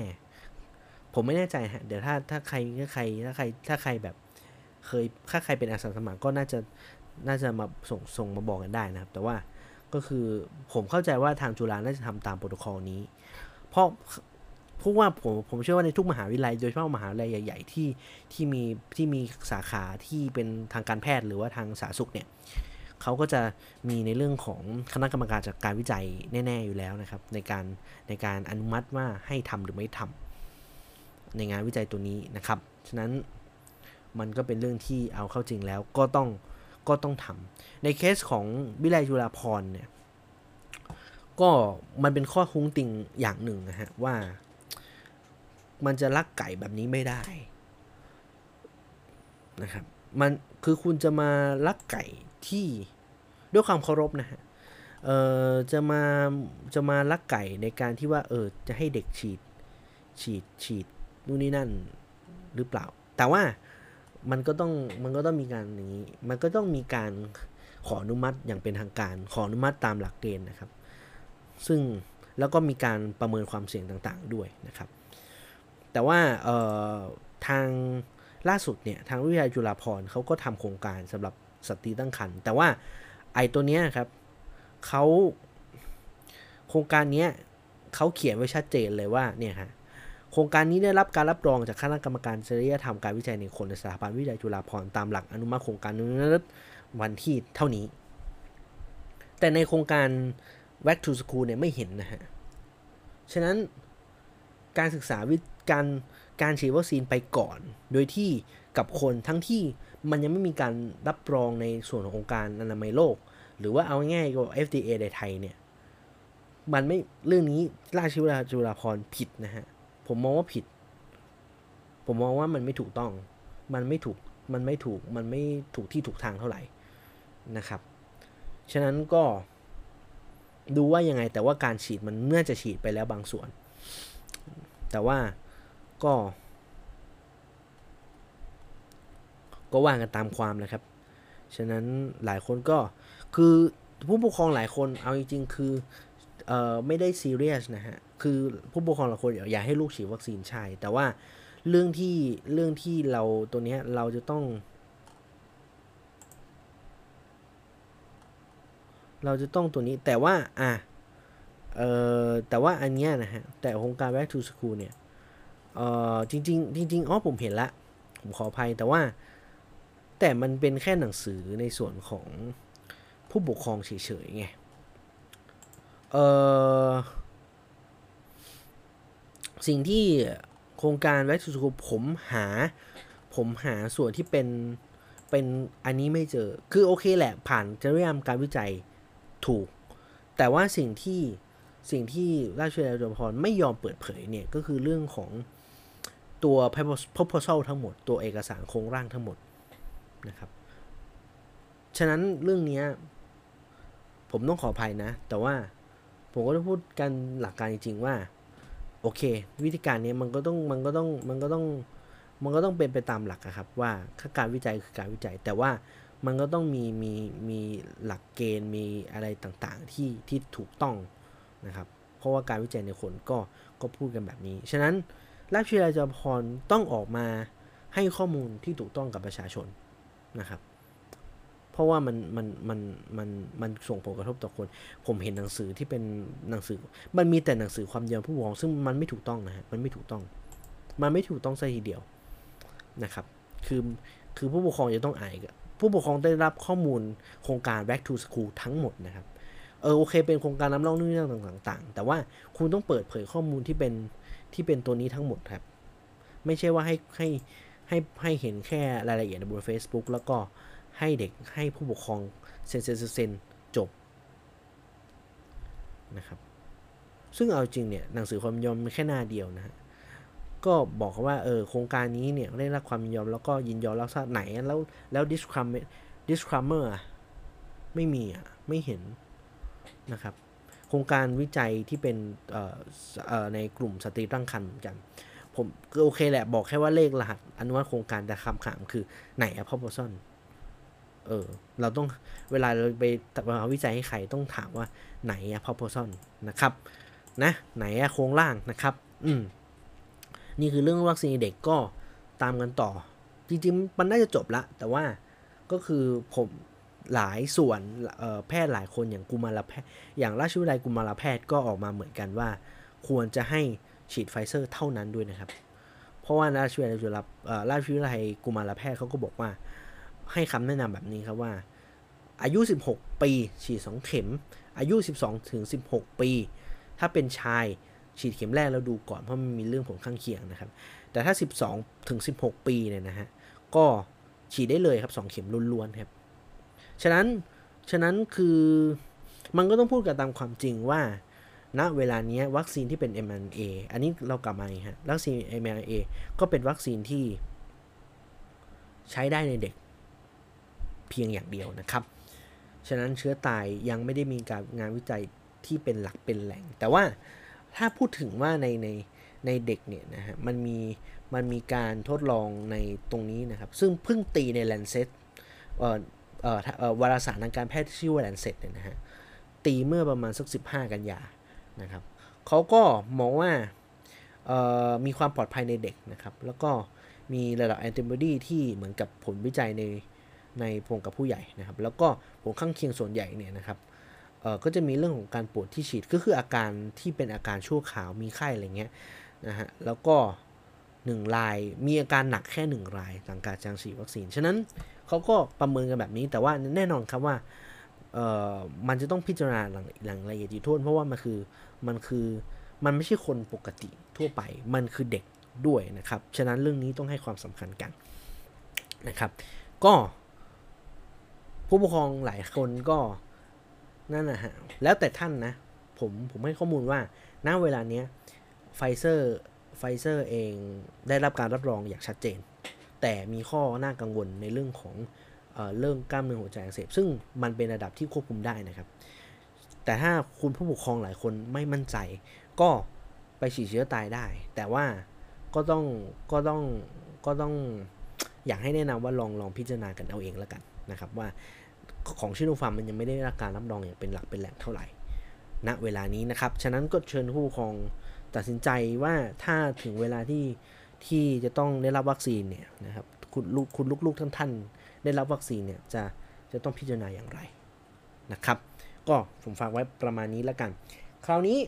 ๆ ผมไม่แน่ใจฮะ เดี๋ยวถ้าถ้าใครถ้าใครถ้าใครถ้าใครแบบเคยถ้าใครเป็นอาสาสมัครก็น่าจะน่าจะมาส่งส่งมาบอกกันได้นะครับ แต่ว่า ก็คือผมเข้าใจว่าทางจุฬาน่าจะทำตามโปรโตคอลนี้ เพราะพราะว่าผมผมเชื่อว่าในทุกมหาวิทยาลัย โดยเฉพาะมหาวิทยาลัยใหญ่ ๆ ที่ที่มีที่มีสาขาที่เป็นทางการแพทย์หรือว่าทางสาธารณสุขเนี่ยเขาก็จะมีในเรื่องของคณะกรรมการจากการวิจัยแน่ ๆ อยู่แล้วนะครับ ในการในการอนุมัติว่าให้ทำหรือไม่ทำในงานวิจัยตัวนี้นะครับ ฉะนั้นมันก็เป็นเรื่องที่เอาเข้าจริงแล้วก็ต้อง ก็ต้องทำในเคสของวิไลจุฬาพรเนี่ย ก็มันเป็นข้อคุ้งติงอย่างหนึ่งนะฮะว่า มันจะลักไก่แบบนี้ไม่ได้นะครับมันคือคุณจะมาลักไก่ที่ด้วยความเคารพนะฮะเอ่อจะมาจะมาลักไก่ในการที่ว่าเออจะให้เด็กฉีดฉีดฉีดนู่นนี่นั่นหรือเปล่า แต่ว่า มันก็ต้องมันก็ต้องมีการอย่างนี้ มันก็ต้องมีการขออนุมัติอย่างเป็นทางการ ขออนุมัติตามหลักเกณฑ์นะครับ ซึ่งแล้วก็มีการประเมินความเสี่ยงต่างๆด้วยนะครับ แต่ว่าทางล่าสุดเนี่ยทางวิทยาจุฬาภรณ์เขาก็ทำโครงการสำหรับสตรีตั้งครรภ์แต่ว่าไอ้ตัวเนี้ยครับเขาโครงการเนี้ยเขาเขียนไว้ชัดเจนเลยว่าเนี่ยฮะ โครงการนี้ได้รับการรับรองจากคณะกรรมการจริยธรรมการวิจัยในคนในสถาบันวิจัยจุฬาภรณ์ตามหลักอนุมัติโครงการนั้นวันที่เท่านี้ แต่ในโครงการ Back to School เนี่ยไม่เห็นนะฮะ ฉะนั้นการศึกษาวิการการฉีดวัคซีนไปก่อน โดยที่กับคนทั้งที่มันยังไม่มีการรับรองในส่วนขององค์การอนามัยโลก หรือว่าเอาง่ายๆก็ FDA ในไทยเนี่ย มันไม่เรื่องนี้ราชวิทยาจุฬาภรณ์ผิดนะฮะ ผมมองว่าผิด ผมมองว่ามันไม่ถูกต้อง มันไม่ถูก มันไม่ถูก มันไม่ถูกที่ถูกทางเท่าไหร่นะครับ ฉะนั้นก็ดูว่ายังไงแต่ว่าการฉีดมันเนื่อจะฉีดไปแล้วบางส่วน แต่ว่าก็ ก็ว่างกันตามความนะครับ ฉะนั้นหลายคนก็คือผู้ปกครองหลายคนเอาจริงๆคือออไม่ได้ซีเรียสนะฮะ คือผู้ปกครองหลายคนอยากให้ลูกฉีดวัคซีนใช่ แต่ว่าเรื่องที่เรื่องที่เราตัวเนี้ยเราจะต้อง เราจะต้องตัวนี้แต่ว่าอะเอ่อแต่ว่าอันเนี้ยนะฮะ แต่โครงการ Back to School เนี่ยเอ่อจริงๆจริงๆอ๋อผมเห็นละ ผมขออภัยแต่ว่า แต่มันเป็นแค่หนังสือในส่วนของผู้ปกครองเฉยๆไงเอ่อ สิ่งที่โครงการ Back to School ผมหา ผมหาส่วนที่เป็นเป็นอันนี้ไม่เจอ คือโอเคแหละผ่านจริยธรรมการวิจัยถูก แต่ว่าสิ่งที่สิ่งที่ราชวิทยาลัยจุฬาภรณ์ไม่ยอมเปิดเผยเนี่ย ก็คือเรื่องของตัว proposal ทั้งหมด ตัวเอกสารโครงร่างทั้งหมดนะครับ ฉะนั้นเรื่องนี้ผมต้องขออภัยนะ แต่ว่าผมก็ต้องพูดกันหลักการจริง ๆ ว่า โอเค วิธีการนี้มันก็ต้องมันก็ต้องมันก็ต้องมันก็ต้องเป็นไปตามหลักครับ ว่าการวิจัยคือการวิจัย แต่ว่ามันก็ต้องมีมีมีหลักเกณฑ์มีอะไรต่างๆ ที่ที่ถูกต้องนะครับ เพราะว่าการวิจัยในคนก็ก็พูดกันแบบนี้ ฉะนั้นราชวิทยาลัยจุฬารณ์ต้องออกมาให้ข้อมูลที่ถูกต้องกับประชาชนนะครับ เพราะว่ามันมันมันมันมันส่งผลกระทบต่อคน ผมเห็นหนังสือที่เป็นหนังสือ มันมีแต่หนังสือความยอมผู้ปกครองซึ่งมันไม่ถูกต้องนะฮะมันไม่ถูกต้อง มันไม่ถูกต้องซะทีเดียวนะครับ คือคือผู้ปกครองจะต้องอ่านผู้ปกครองได้รับข้อมูลโครงการ back to school ทั้งหมดนะครับเออโอเคเป็นโครงการน้ำร่องนู่นนี่ต่างๆ แต่ว่าคุณต้องเปิดเผยข้อมูลที่เป็นที่เป็นตัวนี้ทั้งหมดครับ ไม่ใช่ว่าให้ให้ให้ให้เห็นแค่รายละเอียดบน Facebook แล้วก็ ให้เด็กให้ผู้ปกครองเซ็นเซ็นเซ็นจบนะครับ ซึ่งเอาจริงเนี่ยหนังสือความยอมแค่หน้าเดียวนะฮะก็บอกว่าเออโครงการนี้เนี่ยได้รับความยินยอมแล้วก็ยินยอมแล้วทราบไหนแล้วแล้ว disclaimer disclaimer ไม่มีอะไม่เห็นนะครับ โครงการวิจัยที่เป็นเอ่อในกลุ่มสตรีตั้งครรภ์กัน ผมก็โอเคแหละ บอกแค่ว่าเลขรหัสอนุมัติโครงการแต่คำถามคือไหนอะ proposal เออ เราต้องเวลาเราไปวิจัยให้ใครต้องถามว่าไหนอะ proposal นะครับ นะ ไหนอะโครงร่างนะครับ อืม นี่คือเรื่องวัคซีนเด็กก็ตามกันต่อ จริงๆ มันน่าจะจบละ แต่ว่าก็คือผมหลายส่วนแพทย์หลายคนอย่างกุมารแพทย์ อย่างราชวิทยาลัยกุมารแพทย์ก็ออกมาเหมือนกันว่า ควรจะให้ฉีดไฟเซอร์เท่านั้นด้วยนะครับ เพราะว่าราชวิทยาลัยจุฬาราชวิทยาลัยกุมารแพทย์เขาก็บอกว่า ให้คำแนะนำแบบนี้ครับว่า อายุ 16 ปี ฉีด 2 เข็ม อายุ 12ถึง16 ปี ถ้าเป็นชายฉีดเข็มแรกแล้วดูก่อนเพราะมันมีเรื่องผลข้างเคียงนะครับ แต่ถ้า 12ถึง16 ปีเนี่ยนะฮะก็ฉีดได้เลยครับ 2 เข็มล้วนๆครับ ฉะนั้นฉะนั้นคือมันก็ต้องพูดกันตามความจริงว่าณเวลานี้วัคซีนที่เป็น mRNA อันนี้เรากลับมาฮะวัคซีน mRNA ก็เป็นวัคซีนที่ใช้ได้ในเด็ก เพียงอย่างเดียวนะครับ ฉะนั้นเชื้อตายยังไม่ได้มีการงานวิจัยที่เป็นหลักเป็นแหล่ง แต่ว่าถ้าพูดถึงว่าในในในเด็กเนี่ยนะฮะมันมีมันมีการทดลองในตรงนี้นะครับ ซึ่งเพิ่งตีพิมพ์ใน Lancet เอ่อวารสารทางการแพทย์ที่ชื่อว่าแลนเซ็ตเนี่ยนะฮะตีเมื่อประมาณสัก 15 กันยานะครับเขาก็มองว่ามีความปลอดภัยในเด็กนะครับ แล้วก็มีระดับแอนติบอดีที่เหมือนกับผลวิจัยใน ในพงกับผู้ใหญ่นะครับ แล้วก็ผลข้างเคียงส่วนใหญ่เนี่ยนะครับก็จะมีเรื่องของการปวดที่ฉีดก็คืออาการที่เป็นอาการชั่วคราวมีไข้อะไรเงี้ยนะฮะแล้วก็1รายมีอาการหนักแค่ 1 รายหลังการจางฉีดวัคซีน ฉะนั้นเขาก็ประเมินกันแบบนี้ แต่ว่าแน่นอนครับว่าเอ่อมันจะต้องพิจารณาหลังหลังละเอียดถี่ถ้วนเพราะว่ามันคือมันคือมันไม่ใช่คนปกติทั่วไป มันคือเด็กด้วยนะครับ ฉะนั้นเรื่องนี้ต้องให้ความสำคัญกันนะครับ ก็ ผู้ปกครองหลายคนก็นั่นนะฮะแล้วแต่ท่านนะ ผมผมให้ข้อมูลว่าณเวลาเนี้ยไฟเซอร์ไฟเซอร์เองได้รับการรับรองอย่างชัดเจน แต่มีข้อน่ากังวลในเรื่องของเออเรื่องกล้ามเนื้อหัวใจอักเสบซึ่งมันเป็นระดับที่ควบคุมได้นะครับ แต่ถ้าคุณผู้ปกครองหลายคนไม่มั่นใจ ก็ไปฉีดเชื้อตายได้ แต่ว่าก็ต้องก็ต้องก็ต้องอยากให้แนะนำว่าลองลองพิจารณากันเอาเองแล้วกัน นะครับว่าของชิโนฟาร์มมันยังไม่ได้รับการรับรองอย่างเป็นหลักเป็นแหล่งเท่าไหร่ณเวลานี้นะครับ ฉะนั้นก็เชิญผู้ครองตัดสินใจว่าถ้าถึงเวลาที่ที่จะต้องได้รับวัคซีนเนี่ยนะครับคุณลูกคุณลูกๆท่านท่านได้รับวัคซีนเนี่ยจะจะต้องพิจารณาอย่างไรนะครับ ก็ผมฝากไว้ประมาณนี้แล้วกัน คราวนี้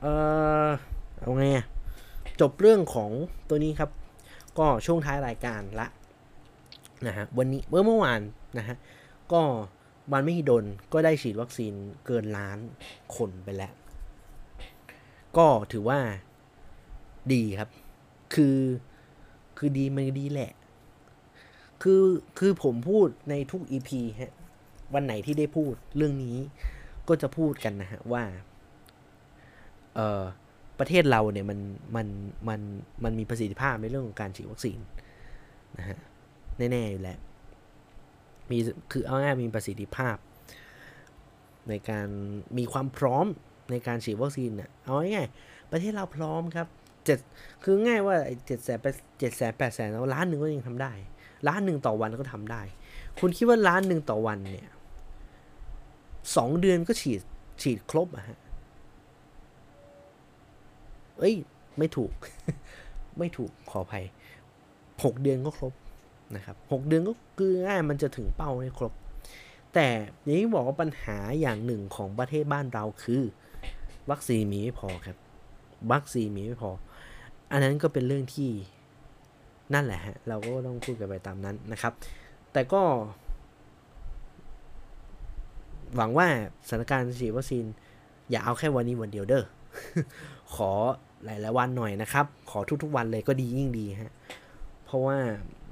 เออเอาไงจบเรื่องของตัวนี้ครับ ก็ช่วงท้ายรายการละ นะฮะวันนี้เมื่อเมื่อวานนะฮะก็วันไม่ดนก็ได้ฉีดวัคซีนเกินล้านคนไปแล้ว ก็ถือว่าดีครับ คือคือดีมันดีแหละ คือคือผมพูดในทุก EP ฮะวันไหนที่ได้พูดเรื่องนี้ก็จะพูดกันนะฮะว่าเออประเทศเราเนี่ยมันมันมันมันมีประสิทธิภาพในเรื่องของการฉีดวัคซีนนะฮะ แน่ๆอยู่แล้วมีคือเอาง่ายมีประสิทธิภาพ ในการมีความพร้อมในการฉีดวัคซีนเนี่ยเอาง่ายๆประเทศเราพร้อมครับเจ็ดคือง่ายว่าเจ็ดแสนเจ็ดแสนแปดแสนแล้วล้านหนึ่งก็ยังทำได้ล้านหนึ่งต่อวันก็ทำได้ คุณคิดว่าล้านหนึ่งต่อวันเนี่ยสองเดือนก็ฉีดฉีดครบอะฮะเอ้ย ไม่ถูก ไม่ถูกขออภัยหกเดือนก็ครบ นะครับหกเดือนก็คือง่ายมันจะถึงเป้าให้ครบ แต่อย่างที่บอกว่าปัญหาอย่างหนึ่งของประเทศบ้านเราคือ วัคซีนมีไม่พอครับ วัคซีนมีไม่พอ อันนั้นก็เป็นเรื่องที่นั่นแหละฮะเราก็ต้องพูดกันไปตามนั้นนะครับ แต่ก็ หวังว่าสถานการณ์ฉีดวัคซีนอย่าเอาแค่วันนี้วันเดียวเด้อขอหลายๆวันหน่อยนะครับ ขอทุกๆวันเลยก็ดียิ่งดีฮะเพราะว่า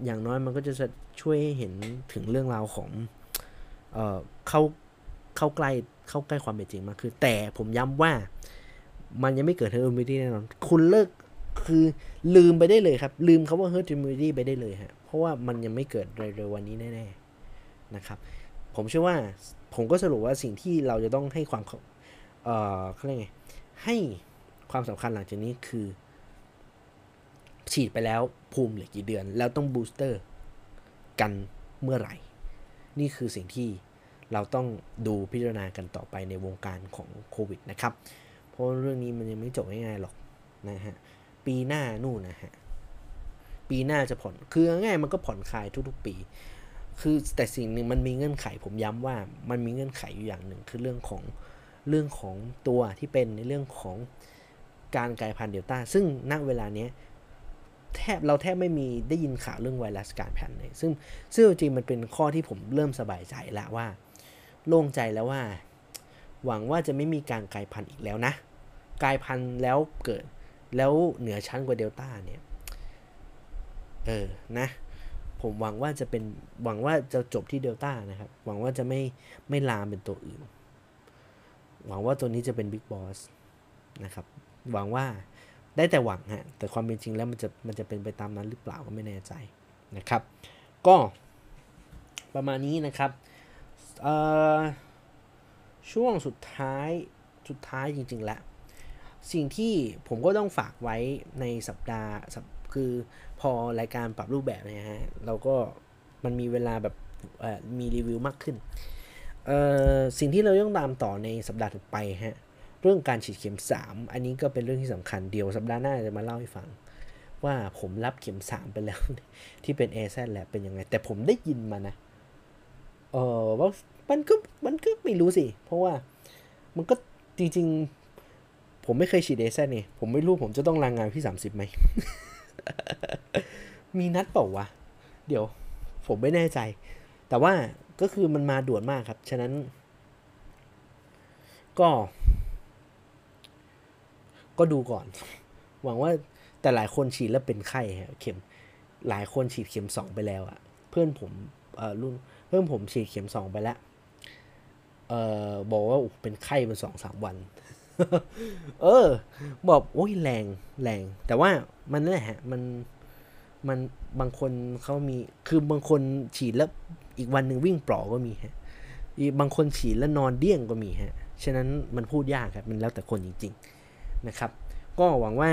อย่างน้อยมันก็จะช่วยให้เห็นถึงเรื่องราวของเออเข้าเข้าใกล้เข้าใกล้ความเป็นจริงมากคือแต่ผมย้ำว่ามันยังไม่เกิด herd immunity แน่นอน คุณเลิกคือลืมไปได้เลยครับ ลืมคำว่า herd immunity ไปได้เลยฮะ เพราะว่ามันยังไม่เกิดเร็วๆวันนี้แน่ๆนะครับ ผมเชื่อว่าผมก็สรุปว่าสิ่งที่เราจะต้องให้ความเอ่อเขาเรียกไงให้ความสำคัญหลังจากนี้คือ ฉีดไปแล้ว ภูมิเหลือกี่เดือน แล้วต้องบูสเตอร์กันเมื่อไหร่ นี่คือสิ่งที่เราต้องดูพิจารณากันต่อไปในวงการของโควิดนะครับ เพราะเรื่องนี้มันยังไม่จบง่ายๆหรอกนะฮะ ปีหน้านู่นนะฮะ ปีหน้าจะผ่อน คือง่ายมันก็ผ่อนคลายทุกๆปี คือแต่สิ่งหนึ่งมันมีเงื่อนไข ผมย้ำว่ามันมีเงื่อนไขอยู่อย่างหนึ่ง คือเรื่องของเรื่องของตัวที่เป็นในเรื่องของการกลายพันธุ์เดลต้า ซึ่งณเวลาเนี้ย แทบเราแทบไม่มีได้ยินข่าวเรื่องไวรัสกลายพันเลยซึ่งซึ่งจริงมันเป็นข้อที่ผมเริ่มสบายใจแล้วว่า โล่งใจแล้วว่า หวังว่าจะไม่มีการกลายพันธุ์อีกแล้วนะกลายพันธุ์แล้วเกิดแล้วเหนือชั้นกว่าเดลต้าเนี่ยเออนะผมหวังว่าจะเป็นหวังว่าจะจบที่เดลต้านะครับ หวังว่าจะไม่ไม่ลามเป็นตัวอื่น หวังว่าตัวนี้จะเป็นบิ๊กบอสนะครับ หวังว่า ได้แต่หวังฮะแต่ความเป็นจริงแล้วมันจะมันจะเป็นไปตามนั้นหรือเปล่าก็ไม่แน่ใจนะครับ ก็ประมาณนี้นะครับเอ่อช่วงสุดท้ายสุดท้ายจริงๆแล้วสิ่งที่ผมก็ต้องฝากไว้ในสัปดาห์สัปคือพอรายการปรับรูปแบบนี่ยฮะเราก็มันมีเวลาแบบมีรีวิวมากขึ้นเอ่อสิ่งที่เราต้องตามต่อในสัปดาห์ถัดไปฮะ เรื่องการฉีดเข็ม 3 อันนี้ก็เป็นเรื่องที่สำคัญเดียวสัปดาห์หน้าจะมาเล่าให้ฟัง ว่าผมรับเข็ม 3 ไปแล้ว ที่เป็น a อ z แลเป็นยังไง แต่ผมได้ยินมานะเออว่ามันก็มันก็ไม่รู้สิ เพราะว่ามันก็จริง ๆ ผมไม่เคยฉีดเอซนี่ผมไม่รู้ผมจะต้องลางงานพี่สามสิบไหมมีนัดเปล่าวะ เดี๋ยวผมไม่แน่ใจ แต่ว่าก็คือมันมาด่วนมากครับ ฉะนั้น ก็ ก็ดูก่อน หวังว่าแต่หลายคนฉีดแล้วเป็นไข้เข็ม หลายคนฉีดเข็มสองไปแล้วอะเพื่อนผมเอ่อรุ่นเพื่อนผมฉีดเข็มสองไปแล้วเอ่อบอกว่าอุ๊เป็นไข้มาสองสามวัน เออ บอกโอ้ยแรงแรง แต่ว่ามันนั่นแหละฮะมันมันบางคนเขามีคือบางคนฉีดแล้วอีกวันหนึ่งวิ่งปลอก็มีฮะบางคนฉีดแล้วนอนเดี้ยงก็มีฮะ ฉะนั้นมันพูดยากครับ มันแล้วแต่คนจริง ๆ นะครับ ก็หวังว่า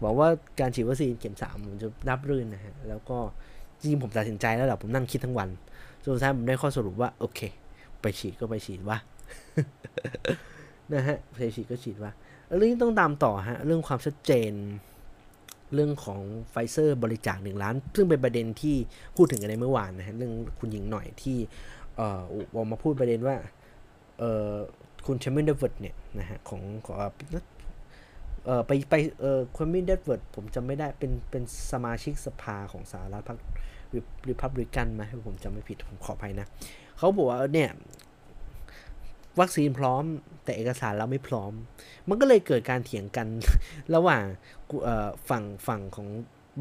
หวังว่าการฉีดวัคซีนเข็มสามผมจะรับรื่นนะฮะ แล้วก็จริงผมตัดสินใจแล้วแหละผมนั่งคิดทั้งวันสุดท้ายผมได้ข้อสรุปว่า โอเค ไปฉีดก็ไปฉีดว่านะฮะไปฉีดก็ฉีดว่าเรื่องที่ต้องตามต่อฮะ เรื่องความชัดเจน เรื่องของไฟเซอร์บริจาคหนึ่งล้าน ซึ่งเป็นประเด็นที่พูดถึงกันในเมื่อวานนะฮะ เรื่องคุณหญิงหน่อยที่เอ่อออกมาพูดประเด็นว่าเอ่อ คุณแชมเปี้ยนเดวิดเนี่ยนะฮะของของเอ่อไปไปเอ่อคุณมินเดวิดผมจำไม่ได้เป็นเป็นสมาชิกสภาของสหรัฐพรรคริพับริกันไหมผมจำไม่ผิดผมขออภัยนะเขาบอกว่าเนี่ยวัคซีนพร้อมแต่เอกสารเราไม่พร้อม มันก็เลยเกิดการเถียงกันระหว่างฝั่งฝั่งของ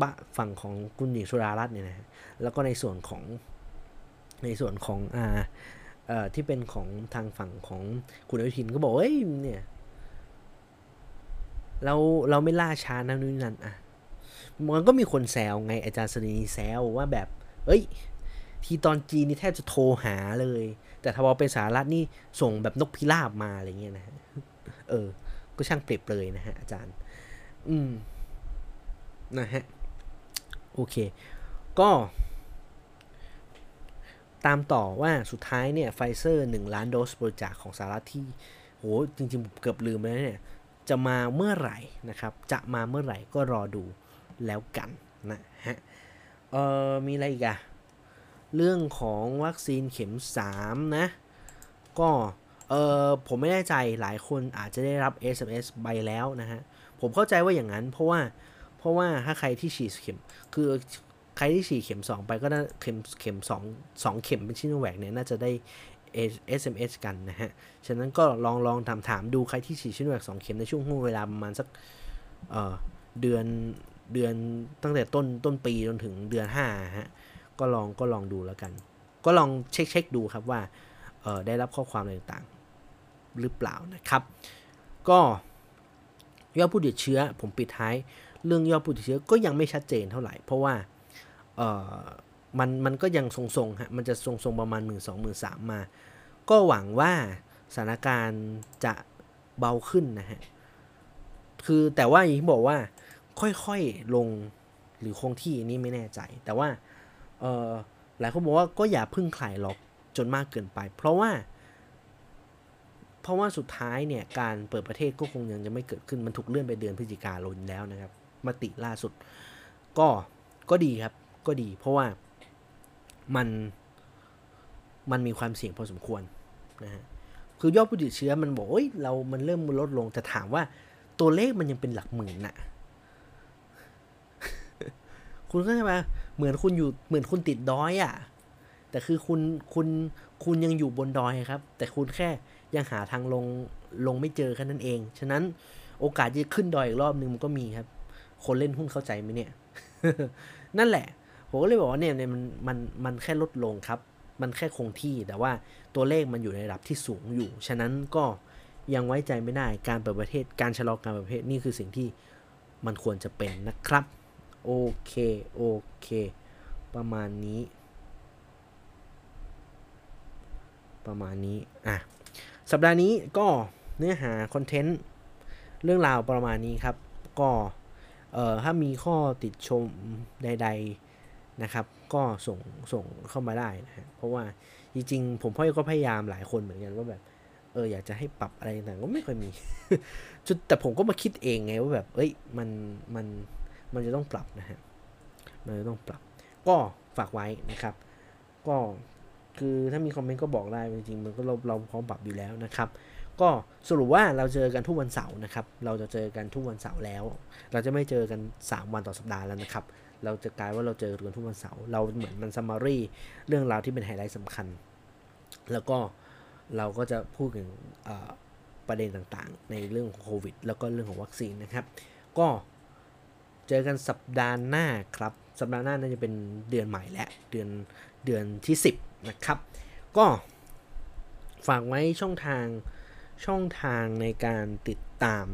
บะฝั่งของคุณหญิงสุดารัตน์เนี่ยนะฮะแล้วก็ในส่วนของในส่วนของอ่า ที่เป็นของทางฝั่งของคุณอนุทินก็บอกเอ้ยเนี่ยเราเราไม่ล่าช้านะนู่นนั่นอะมันก็มีคนแซวไงอาจารย์สนีแซวว่าแบบ เอ้ย ทีตอนจีนนี่แทบจะโทรหาเลย แต่ถ้าพอเป็นสหรัฐนี่ส่งแบบนกพิราบมาอะไรเงี้ยนะฮะเออ ก็ช่างเปรียบเลยนะฮะอาจารย์ อืม นะฮะ โอเค ก็ ตามต่อว่าสุดท้ายเนี่ยไฟเซอร์หนึ่งล้านโดสบริจาคของสหรัฐที่โหจริงๆเกือบลืมไปแล้วเนี่ยจะมาเมื่อไหร่นะครับ จะมาเมื่อไหร่ก็รอดูแล้วกันนะฮะเอ่อมีอะไรอีกอะเรื่องของวัคซีนเข็ม 3 นะ ก็เออผมไม่แน่ใจหลายคนอาจจะได้รับ SMS ใบแล้วนะฮะ ผมเข้าใจว่าอย่างนั้นเพราะว่าเพราะว่าถ้าใครที่ฉีดเข็มคือ ใครที่ฉีดเข็ม 2 ไปก็น่าเข็มเข็ม2 2เข็มเป็นชิโนแวคเนี่ยน่าจะได้ SMS กันนะฮะ ฉะนั้นก็ลองลองถามถามดูใครที่ฉีดชิโนแวค2เข็มในช่วงห่วงเวลาประมาณสักเอ่อเดือนเดือนตั้งแต่ต้นต้นปีจนถึงเดือน5ฮะก็ลองก็ลองดูแล้วกัน ก็ลองเช็คเช็คดูครับว่าเออได้รับข้อความอะไรต่างๆ หรือเปล่านะครับ ก็ยอดผู้ติดเชื้อผมปิดท้าย เรื่องยอดผู้ติดเชื้อก็ยังไม่ชัดเจนเท่าไหร่ เพราะว่า เออมันมันก็ยังทรงๆฮะมันจะทรงๆประมาณ 1 2 0 0 0 0 3มา ก็หวังว่าสถานการณ์จะเบาขึ้นนะฮะ คือแต่ว่าอย่างที่บอกว่าค่อยๆลงหรือคงที่นี่ไม่แน่ใจ แต่ว่าเออหลายคนบอกว่าก็อย่าพึ่งใครหรอกจนมากเกินไป เพราะว่า เพราะว่าสุดท้ายเนี่ย การเปิดประเทศก็คงยังจะไม่เกิดขึ้นมันถูกเลื่อนไปเดือนพฤศจิกายนแล้วนะครับ มติล่าสุด ก็ก็ดีครับ ก็ดี เพราะว่ามันมันมีความเสี่ยงพอสมควรนะฮะคือยอดผู้ติดเชื้อมันบอกเอ้ยเรามันเริ่มลดลงแต่ถามว่าตัวเลขมันยังเป็นหลักหมื่นน่ะ คุณเข้าใจไหมเหมือนคุณอยู่เหมือนคุณติดดอยอะ่ะ แต่คือคุณคุณคุณยังอยู่บนดอยครับ แต่คุณแค่ยังหาทางลงลงไม่เจอแค่นั้นเอง ฉะนั้นโอกาสจะขึ้นดอยอีกรอบนึงมันก็มีครับ คนเล่นหุ้นเข้าใจไหมเนี่ย นั่นแหละ ผมก็เลยบอกว่าเนี่ยมันมันมันแค่ลดลงครับ มันแค่คงที่แต่ว่าตัวเลขมันอยู่ในระดับที่สูงอยู่ ฉะนั้นก็ยังไว้ใจไม่ได้การเปิดประเทศการชะลอการเปิดประเทศนี่คือสิ่งที่มันควรจะเป็นนะครับ โอเค โอเค ประมาณนี้ ประมาณนี้ อะ สัปดาห์นี้ก็เนื้อหาคอนเทนต์เรื่องราวประมาณนี้ครับ ก็ เอ่อ ถ้ามีข้อติดชมใด ๆ นะครับ ก็ส่งส่งเข้ามาได้นะฮะเพราะว่าจริงๆผมพ่อก็พยายามหลายคนเหมือนกันว่าแบบเอออยากจะให้ปรับอะไรต่างๆก็ไม่ค่อยมีจุดแต่ผมก็มาคิดเองไงว่าแบบเอ้ยมันมันมันจะต้องปรับนะฮะมันจะต้องปรับ ก็ฝากไว้นะครับ ก็คือถ้ามี comment ก็บอกได้จริงๆมันก็เราเราพร้อมปรับอยู่แล้วนะครับ ก็สรุปว่าเราเจอกันทุกวันเสาร์นะครับ เราจะเจอกันทุกวันเสาร์แล้ว เราจะไม่เจอกัน 3 วันต่อสัปดาห์แล้วนะครับ เราจะกลายว่าเราเจอกันทุกวันเสาร์เราเหมือนมัน summary เรื่องราวที่เป็นไฮไลท์สำคัญ แล้วก็เราก็จะพูดถึงประเด็นต่างๆ ในเรื่องของโควิด แล้วก็เรื่องของวัคซีนนะครับ ก็เจอกันสัปดาห์หน้าครับ สัปดาห์หน้าน่าจะเป็นเดือนใหม่และเดือนเดือนที่ 10 นะครับ ก็ฝากไว้ช่องทางช่องทางในการติดตาม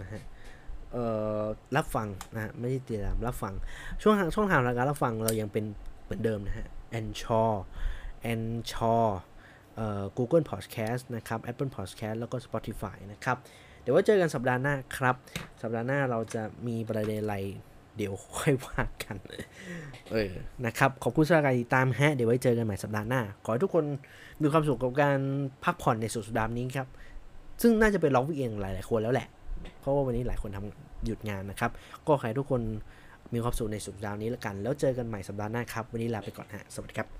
นะฮะ รับฟังนะฮะไม่ใช่ติดตามรับฟัง ช่วงทางช่องทางการรับฟังเรายังเป็นเหมือนเดิมนะฮะ a n c h o r a n c h o r เอ่อ Google Podcast นะครับ Apple Podcast แล้วก็ Spotify นะครับ เดี๋ยวว่าเจอกันสัปดาห์หน้าครับ สัปดาห์หน้าเราจะมีประเด็นอะไร เดี๋ยวค่อยว่ากัน เออ นะครับ ขอบคุณสำหรับการติดตามฮะ เดี๋ยวไว้เจอกันใหม่สัปดาห์หน้า ขอให้ทุกคนมีความสุขกับการพักผ่อนในสุดสัปดาห์นี้ครับ ซึ่งน่าจะเป็นล็อกวิกเองหลาย ๆ คนแล้วแหละ เพราะว่าวันนี้หลายคนทำหยุดงานนะครับ ก็ขอให้ทุกคนมีความสุขในสุดดาวนี้แล้วกัน แล้วเจอกันใหม่สัปดาห์หน้าครับ วันนี้ลาไปก่อนฮะ สวัสดีครับ